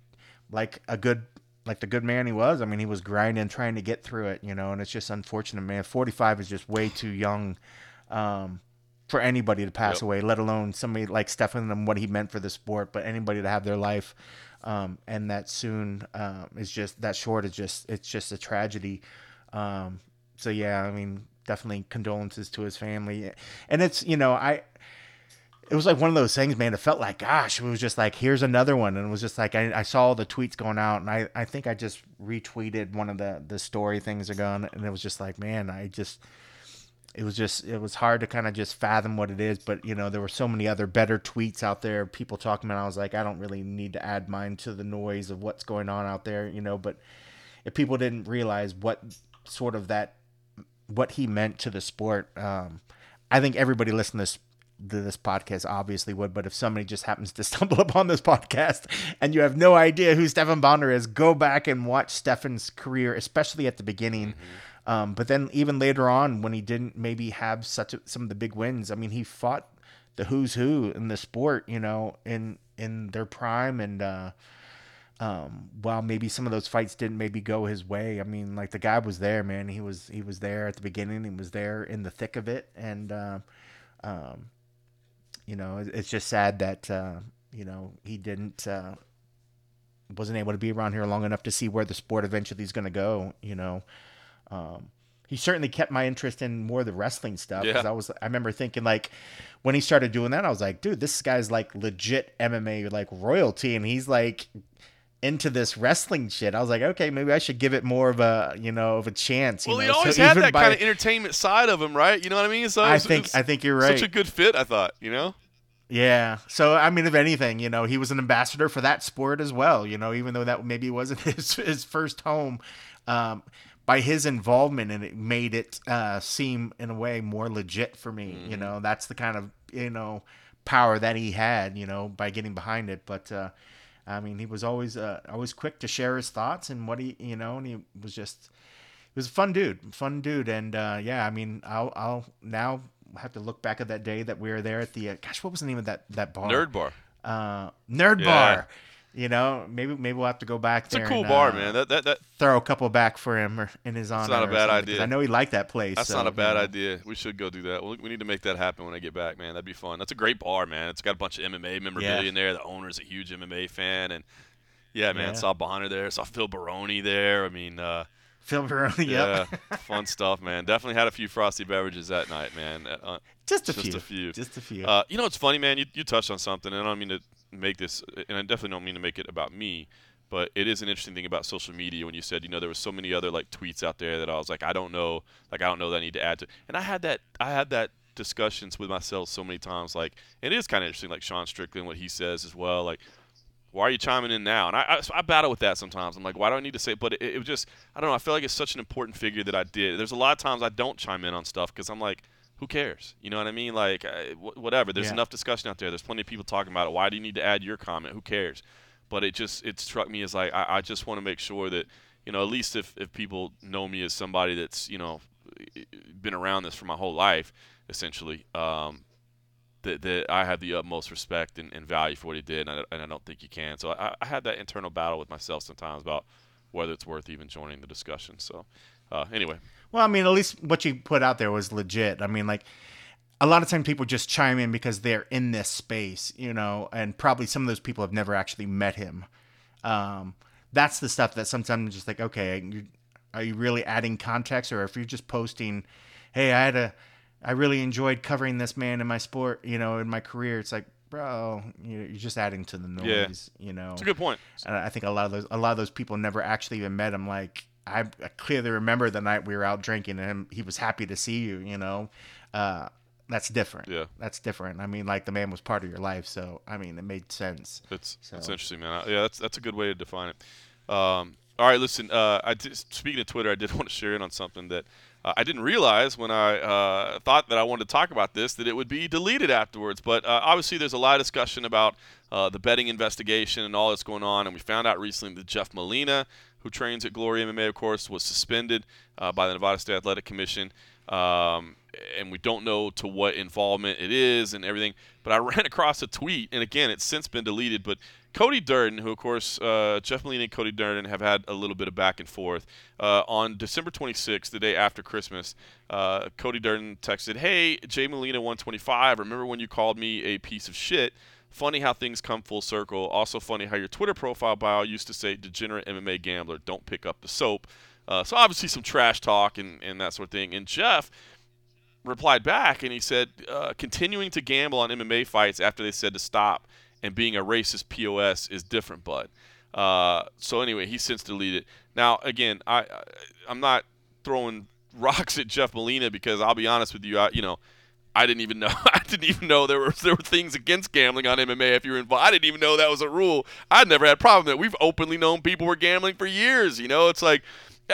like a good, like the good man he was. I mean, he was grinding, trying to get through it, you know. And it's just unfortunate, man. 45 is just way too young. Um, for anybody to pass yep. away, let alone somebody like Stephan and what he meant for the sport, but anybody to have their life um, and that soon um, is just that short is just it's just a tragedy. Um, so yeah, I mean, definitely condolences to his family, and it's you know I. It was like one of those things, man. It felt like, gosh, it was just like, here's another one, and it was just like I, I saw all the tweets going out, and I, I think I just retweeted one of the the story things ago, and it was just like, man, I just it was just it was hard to kind of just fathom what it is but you know there were so many other better tweets out there people talking about i was like i don't really need to add mine to the noise of what's going on out there you know but if people didn't realize what sort of that what he meant to the sport um, i think everybody listening to this to this podcast obviously would, but if somebody just happens to (laughs) stumble upon this podcast and you have no idea who Stephan Bonnar is, go back and watch Stephan's career, especially at the beginning. Mm-hmm um, but then even later on, when he didn't maybe have such a, some of the big wins, I mean, he fought the who's who in the sport, you know, in in their prime, and uh, um, while maybe some of those fights didn't maybe go his way, I mean, like the guy was there, man. He was he was there at the beginning. He was there in the thick of it, and uh, um, you know, it's just sad that uh, you know he didn't uh, wasn't able to be around here long enough to see where the sport eventually is going to go. You know, um, he certainly kept my interest in more of the wrestling stuff. Yeah. I was I remember thinking like when he started doing that, I was like, dude, this guy's like legit MMA like royalty, and he's like into this wrestling shit. I was like, okay, maybe I should give it more of a you know of a chance. you Well, he know? So always had that by- kind of entertainment side of him, right? You know what I mean? So I think I think you're right. Such a good fit, I thought. You know? Yeah. So I mean, if anything, you know, he was an ambassador for that sport as well. You know, even though that maybe wasn't (laughs) his his first home, um, by his involvement in it made it uh, seem in a way more legit for me. You know, that's the kind of you know power that he had. You know, by getting behind it. But uh, I mean, he was always uh, always quick to share his thoughts and what he you know, and he was just he was a fun dude, fun dude, and uh, yeah, I mean, I'll I'll now have to look back at that day that we were there at the uh, gosh, what was the name of that that bar? Nerd bar. uh, nerd Yeah. bar. You know, maybe maybe we'll have to go back It's a cool and, bar, uh, man. That that that throw a couple back for him or in his honor. not a bad idea. I know he liked that place. That's so, not a you bad know. idea. We should go do that. We we need to make that happen when I get back, man. That'd be fun. That's a great bar, man. It's got a bunch of MMA memorabilia Yeah. in there. The owner's a huge MMA fan, and yeah, man. Yeah. Saw Bonnar there. Saw Phil Baroni there. I mean, uh, Phil Baroni, yep. yeah, (laughs) fun stuff, man. Definitely had a few frosty beverages that night, man. Uh, just a Just few. a few. Just a few. Uh, you know, it's funny, man. You, you touched on something, and I don't mean to make this, and I definitely don't mean to make it about me, but it is an interesting thing about social media when you said, you know, there was so many other like tweets out there that I was like, I don't know, like I don't know that I need to add to, and I had that, I had that discussions with myself so many times, like, it is kind of interesting, like Sean Strickland, what he says as well, like. Why are you chiming in now? And I, I, so I battle with that sometimes. I'm like, why do I need to say? But it, it was just, I don't know. I feel like it's such an important figure that I did. There's a lot of times I don't chime in on stuff because I'm like, who cares? You know what I mean? Like, I, whatever. There's Yeah. enough discussion out there. There's plenty of people talking about it. Why do you need to add your comment? Who cares? But it just it struck me as like I, I just want to make sure that you know at least if if people know me as somebody that's you know been around this for my whole life essentially. Um, that, that I have the utmost respect and, and value for what he did, and I, and I don't think you can. So I, I had that internal battle with myself sometimes about whether it's worth even joining the discussion. So uh, anyway, Well, I mean, at least what you put out there was legit. I mean, like a lot of times people just chime in because they're in this space, you know, and probably some of those people have never actually met him. Um, that's the stuff that sometimes I'm just like, okay, are you really adding context, or if you're just posting, hey, I had a, I really enjoyed covering this man in my sport, you know, in my career. It's like, bro, you- you're just adding to the Yeah. noise, you know. it's a good point. And I think a lot of those a lot of those people never actually even met him. Like I, I clearly remember the night we were out drinking and him, he was happy to see you. You know, uh, that's different. Yeah. that's different. I mean, like the man was part of your life, so I mean, it made sense. It's it's So- interesting, man. Yeah, that's that's a good way to define it. Um, all right, listen. Uh, I did, speaking of Twitter, I did (laughs) want to share in on something that uh, I didn't realize when I uh, thought that I wanted to talk about this that it would be deleted afterwards. But uh, obviously, there's a lot of discussion about uh, the betting investigation and all that's going on, and we found out recently that Jeff Molina, who trains at Glory MMA, of course, was suspended uh, by the Nevada State Athletic Commission. Um, and we don't know to what involvement it is and everything. But I (laughs) ran across a tweet, and again, it's since been deleted. But Cody Durden, who of course uh, Jeff Molina and Cody Durden have had a little bit of back and forth, uh, on December 26th, the day after Christmas, uh, Cody Durden texted, "Hey, Jay Molina 125. Remember when you called me a piece of shit?" Funny how things come full circle. Also funny how your Twitter profile bio used to say "degenerate MMA gambler, don't pick up the soap." Uh, so obviously some trash talk and, and that sort of thing. And Jeff replied back and he said, uh, continuing to gamble on MMA fights after they said to stop and being a racist POS is different, bud. Uh, so anyway, he since deleted. Now again, I, I I'm not throwing (laughs) rocks at Jeff Molina because I'll be honest with you, I, you know. I didn't even know. (laughs) I didn't even know there were there were things against gambling on MMA if you were involved. I didn't even know that was a rule. I'd never had a problem with it. We've openly known people were gambling for years. You know, it's like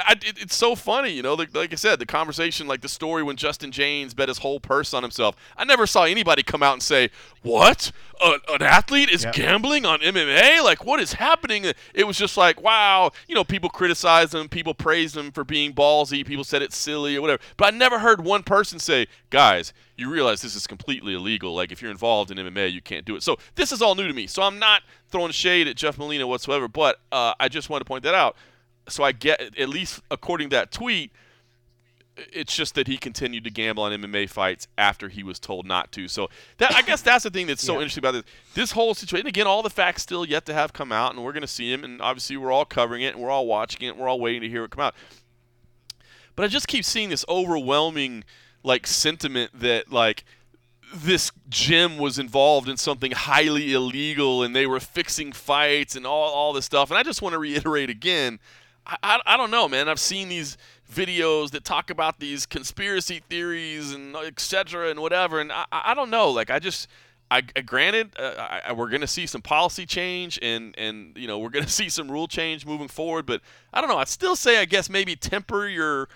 I, it, it's so funny, you know. Like, like, I said, the conversation, like the story when Justin Jaynes bet his whole purse on himself. I never saw anybody come out and say, "What? A, an athlete is gambling on MMA? Like, what is happening?" It was just like, wow. You know, people criticized him, people praised him for being ballsy, people said it's silly or whatever. But I never heard one person say, "Guys, you realize this is completely illegal. Like, if you're involved in MMA, you can't do it." So this is all new to me. So I'm not throwing shade at Jeff Molina whatsoever. But uh, I just want to point that out so I get at least according to that tweet, it's just that he continued to gamble on MMA fights after he was told not to. So that I guess that's the thing that's so yeah. interesting about this. This whole situation. Again, all the facts still yet to have come out, and we're going to see him. And obviously, we're all covering it, and we're all watching it, and we're all waiting to hear it come out. But I just keep seeing this overwhelming like sentiment that like this gym was involved in something highly illegal and they were fixing fights and all, all this stuff. And I just want to reiterate again I, I don't know, man. I've seen these videos that talk about these conspiracy theories and etc. and whatever, and I, I don't know. Like, I just, I, granted, uh, I, we're to see some policy change and and you know we're to (laughs) see some rule change moving forward, but I don't know. I'd still say, I guess maybe temper your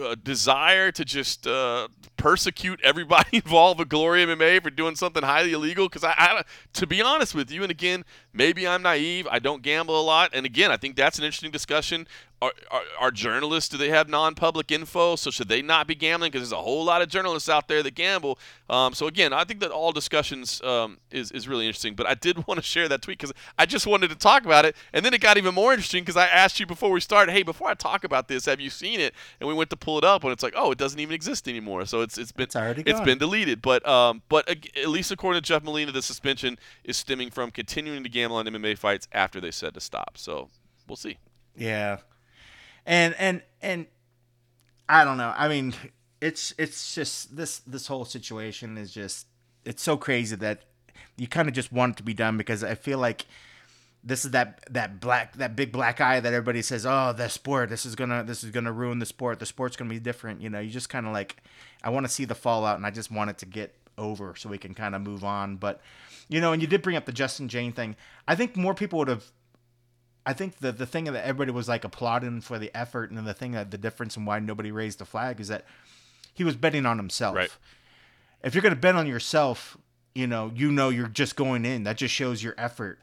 uh, desire to just uh, persecute everybody (laughs) involved with Glory MMA for doing something highly illegal. Because I, I, to be honest with you, and again, maybe I'm naive. I don't gamble a lot, and again, I think that's an interesting discussion. Are, are, are, journalists do they have non-public info? So should they not be gambling? Because there's a whole lot of journalists out there that gamble. Um, so again i think that all discussions um, is, is really interesting. But i did (laughs) want to share that tweet because i just wanted to talk about it. And then it got even more interesting because i asked you before we started hey before i talk about this have you seen it? And we went to pull it up and it's like oh it doesn't even exist anymore. So it's it's been it's already it's gone. been deleted. But um, but at least according to jeff molina the suspension is stemming from continuing to gamble on mma fights after they said to stop so we'll see yeah and and and I don't know. I mean, it's it's just this this whole situation is just it's so crazy that you kind of just want it to be done because I feel like this is that that black that big black eye that everybody says, "Oh, the sport. This is gonna this is gonna ruin the sport. The sport's gonna be different." You know, you just kind of like, I want to see the fallout, and I just want it to get over so we can kind of move on. But you know, and you did bring up the Justin Jane thing. I think more people would have I think the the thing that everybody was like applauding for the effort and the thing that the difference and why nobody raised the flag is that he was betting on himself. Right. If you're going to bet on yourself, you know, you know you're just going in. That just shows your effort.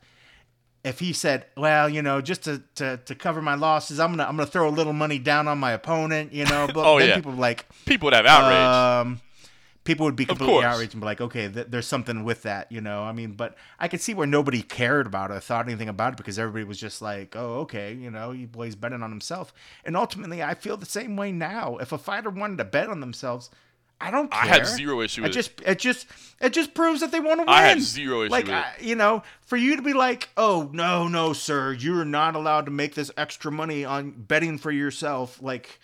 If he said, "Well, you know, just to, to, to cover my losses, I'm gonna I'm gonna throw a little money down on my opponent," you know, (laughs) but oh, then yeah. people like people would have outrage. Um, people would be completely outraged and be like, okay, th- there's something with that, you know. I mean, but I could see where nobody cared about it, or thought anything about it, because everybody was just like, oh, okay, you know, he boy's betting on himself. And ultimately, I feel the same way now. If a fighter wanted to bet on themselves, I don't care. I have zero issue with it. Just, it just, it just proves that they want to win. I have zero issue like, with I, you know, for you to be like, oh no, no, sir, you're not allowed to make this extra money on betting for yourself, like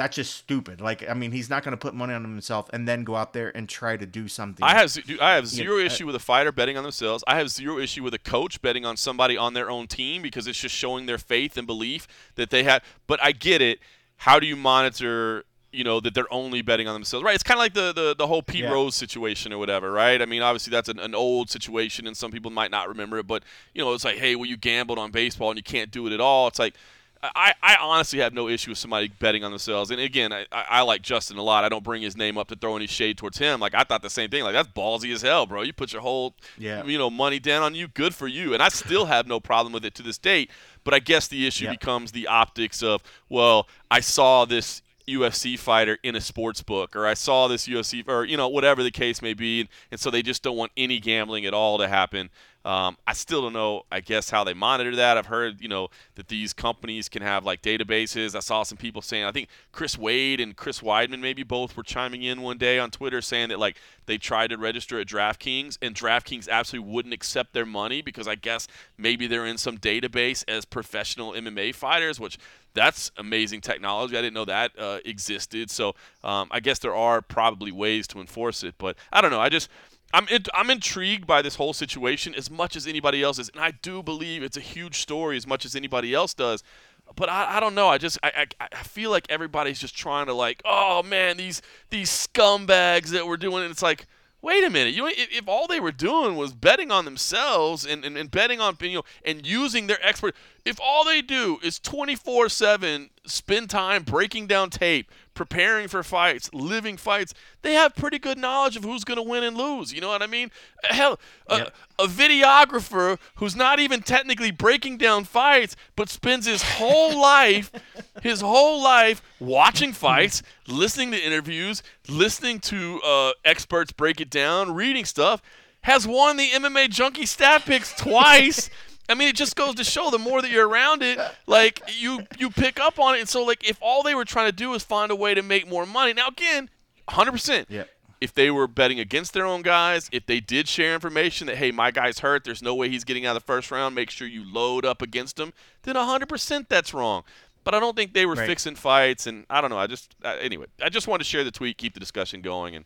that's just stupid. Like, I mean, he's not going to put money on himself and then go out there and try to do something. I have I have zero you know, issue with a fighter betting on themselves. I have zero issue with a coach betting on somebody on their own team because it's just showing their faith and belief that they have. But I get it. How do you monitor? You know that they're only betting on themselves, right? It's kind of like the, the the whole Pete yeah. Rose situation or whatever, right? I mean, obviously that's an, an old situation, and some people might not remember it, but you know, it's like, hey, well, you gambled on baseball and you can't do it at all. It's like I, I honestly have no issue with somebody betting on themselves. And again, I, I like Justin a lot. I don't bring his name up to throw any shade towards him. Like I thought the same thing. Like that's ballsy as hell, bro. You put your whole yeah. you know money down on you. Good for you. And I still have no problem with it to this date. But I guess the issue yeah. becomes the optics of well, I saw this UFC fighter in a sports book, or I saw this UFC, or you know whatever the case may be, and, and so they just don't want any gambling at all to happen. Um, I still don't know, I guess, how they monitor that. I've heard, you know, that these companies can have like databases. I saw some people saying, I think Chris Wade and Chris Weidman maybe both were chiming in one day on Twitter saying that like they tried to register at DraftKings and DraftKings absolutely wouldn't accept their money because I guess maybe they're in some database as professional MMA fighters, which that's amazing technology. I didn't know that uh, existed. So um, I guess there are probably ways to enforce it, but I don't know. I just I'm in, I'm intrigued by this whole situation as much as anybody else is, and I do believe it's a huge story as much as anybody else does. But I, I don't know. I just I, I, I feel like everybody's just trying to like, oh man, these these scumbags that we're doing. And it's like, wait a minute. You if, if all they were doing was betting on themselves and, and, and betting on you know and using their expert, if all they do is 24/7 spend time breaking down tape, preparing for fights, living fights, they have pretty good knowledge of who's going to win and lose. You know what I mean? Hell, Yep. a, a videographer who's not even technically breaking down fights, but spends his whole (laughs) life, his whole life watching fights, listening to interviews, listening to uh, experts break it down, reading stuff, has won the MMA Junkie stat picks twice. (laughs) I mean, it just goes to show the more that you're around it, like you you pick up on it. And so, like, if all they were trying to do is find a way to make more money, now again, 100. percent Yep. if they were betting against their own guys, if they did share information that hey, my guy's hurt, there's no way he's getting out of the first round, make sure you load up against him, then 100% that's wrong. But I don't think they were Right. fixing fights, and I don't know. I just uh, anyway, I just wanted to share the tweet, keep the discussion going, and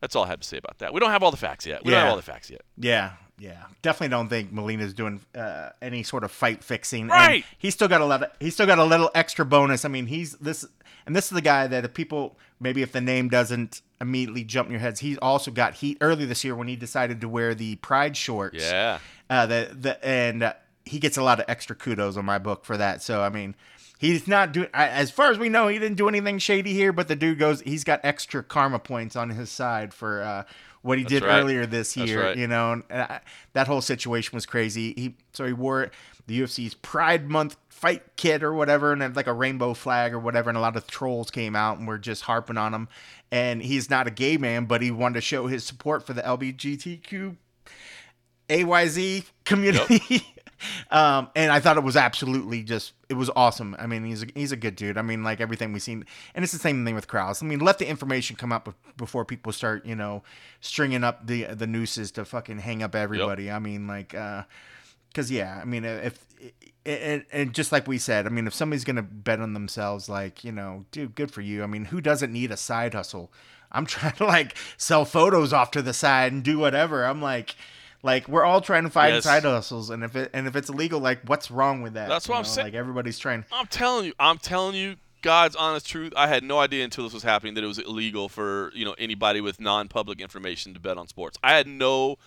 that's all I had to say about that. We don't have all the facts yet. We don't have all the facts yet. Yeah, yeah. Definitely don't think Molina's doing uh, any sort of fight fixing. And Right. he's still got a lot. Of, he's still got a little extra bonus. I mean, he's this, and this is the guy that if people maybe if the name doesn't immediately jump in your heads, he also got heat early this year when he decided to wear the Pride shorts. Yeah. Uh, the the and uh, he gets a lot of extra kudos on my book for that. So I mean, he's not doing as far as we know, he didn't do anything shady here. But the dude goes, he's got extra karma points on his side for uh, what he did right. earlier this year. right. You know, and uh, that whole situation was crazy. He so he wore the UFC's Pride Month fight kit or whatever, and had like a rainbow flag or whatever, and a lot of trolls came out and were just harping on him. And he's not a gay man, but he wanted to show his support for the LGBTQ AYZ community. (laughs) um, and I thought it was absolutely just it was awesome. I mean, he's a, he's a good dude. I mean, like everything we've seen, and it's the same thing with Krause. I mean, let the information come up be- before people start, you know, stringing up the the nooses to fucking hang up everybody. I mean, like, uh, because yeah, I mean, if and, and just like we said, I mean, if somebody's gonna bet on themselves, like you know, dude, good for you. I mean, who doesn't need a side hustle? I'm (laughs) trying to like sell photos off to the side and do whatever. I'm like, like we're all trying to find Yes. side hustles, and if it and if it's illegal, like what's wrong with that? That's You what I'm know, saying. Like everybody's trying. I'm telling you, I'm telling you, God's honest truth. I had no idea until this was happening that it was illegal for you know anybody with non-public information to bet on sports. I had no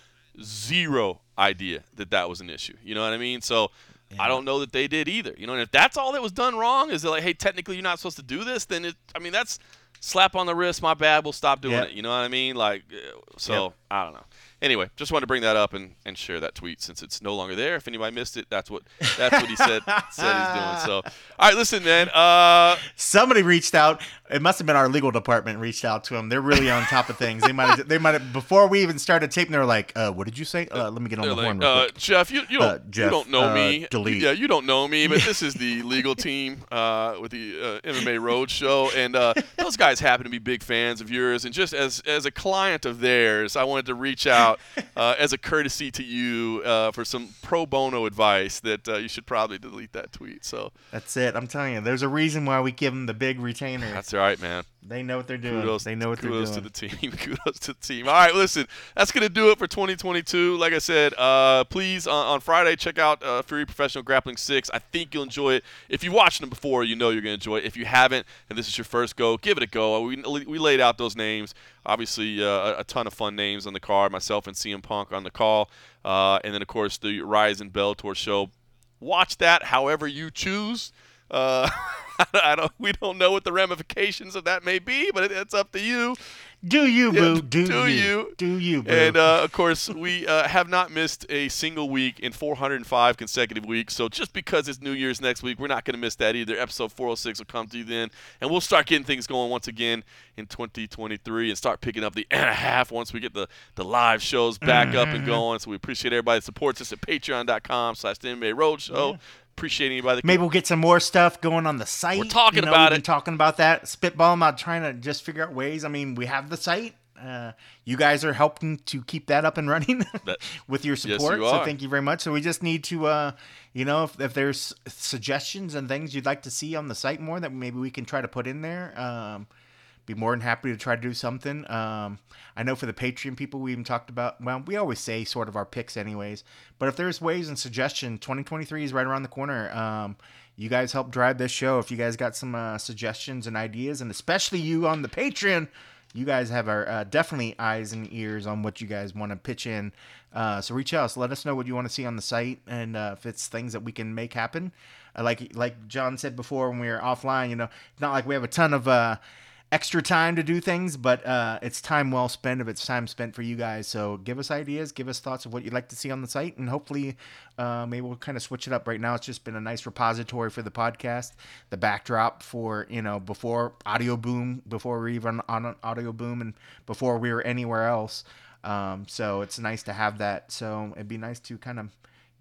zero idea that that was an issue. You know what I mean? So I don't know that they did either. You know, and if that's all that was done wrong, is it like, hey, technically you're not supposed to do this? Then it, I mean, that's slap on the wrist. My bad. We'll stop doing Yeah. it. You know what I mean? Like, uh, so Yep. I don't know. Anyway, just wanted to bring that up and, and share that tweet since it's no longer there. If anybody missed it, that's what that's what he said said he's doing. So, all right, listen, man. Uh, Somebody reached out. It must have been our legal department reached out to them. They're really on top of things. They might have, they might have, before we even started taping. They were like, uh, "What did you say? Uh, let me get on they're the like, horn." Real uh, quick. Jeff, you, you don't Uh, you don't know uh, me. delete. Yeah, you don't know me, but (laughs) this is the legal team uh, with the uh, MMA Roadshow, and uh, those guys happen to be big fans of yours. And just as as a client of theirs, I wanted to reach out (laughs) uh, as a courtesy to you uh, for some pro bono advice that uh, you should probably delete that tweet. So That's it. I'm telling you. There's a reason why we give them the big retainer. that's all right, man. They know what they're doing. Kudos, they know what they're doing. kudos to the team. (laughs) kudos to the team. All right, listen, that's gonna do it for 2022. Like I said, uh, please on, on Friday check out uh, Fury Professional Grappling Six. I think you'll enjoy it. If you've watched them before, you know you're gonna enjoy it. If you haven't, and this is your first go, give it a go. We, we laid out those names. Obviously, uh, a, ton of fun names on the card. Myself and CM Punk on the call, uh, and then of course the Rizin Bellator show. Watch that however you choose. (laughs) (laughs) I don't. We don't know what the ramifications of that may be, but it, it's up to you. Do you, Yeah, boo? Do, do you? you. Do you, boo? And uh, of course, we uh, have not missed a single week in 405 consecutive weeks. So just because it's New Year's next week, we're not going to miss that either. Episode 406 will come to you then, and we'll start getting things going once again in 2023 and start picking up the and a half once we get the, the live shows back up Mm-hmm. and going. So we appreciate everybody that supports us at patreon.com slash the MMA Roadshow. Appreciate anybody Maybe we'll get some more stuff going on the site. We're talking you know, about we've been it. talking about that. Spitball about trying to just figure out ways. I mean, we have the site. Uh, you guys are helping to keep that up and running (laughs) with your Yes, support. you so thank you very much. So we just need to, uh, you know, if, if there's suggestions and things you'd like to see on the site more that maybe we can try to put in there. Um, be more than happy to try to do something. Um, I know for the Patreon people, we even talked about. Well, we always say sort of our picks, anyways. But if there's ways and suggestion, 2023 is right around the corner. Um, you guys help drive this show. If you guys got some uh, suggestions and ideas, and especially you on the Patreon, you guys have our uh, definitely eyes and ears on what you guys want to pitch in. Uh, so reach out, so let us know what you want to see on the site, and uh, if it's things that we can make happen. Uh, like like John said before when we were offline, you know, it's not like we have a ton of uh, extra time to do things, but uh, it's time well spent if it's time spent for you guys. So give us ideas, give us thoughts of what you'd like to see on the site, and hopefully uh, maybe we'll kind of switch it up. Right now, it's just been a nice repository for the podcast, the backdrop for you know before Audio Boom, before we even on Audio Boom, and before we were anywhere else. Um, so it's nice to have that. So it'd be nice to kind of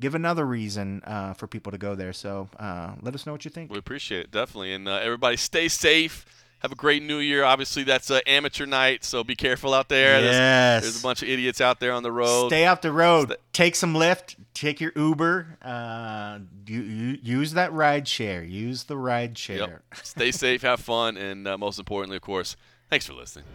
give another reason uh, for people to go there. So uh, let us know what you think. We appreciate it definitely, and uh, everybody stay safe. Have a great new year. Obviously, that's an amateur night, so be careful out there. Yes. There's, there's, a bunch of idiots out there on the road. Stay off the road. Take some Lyft. Take your Uber. Uh, use that ride share. Use the ride share. Yep. Stay safe. have fun. And uh, most importantly, of course, thanks for listening.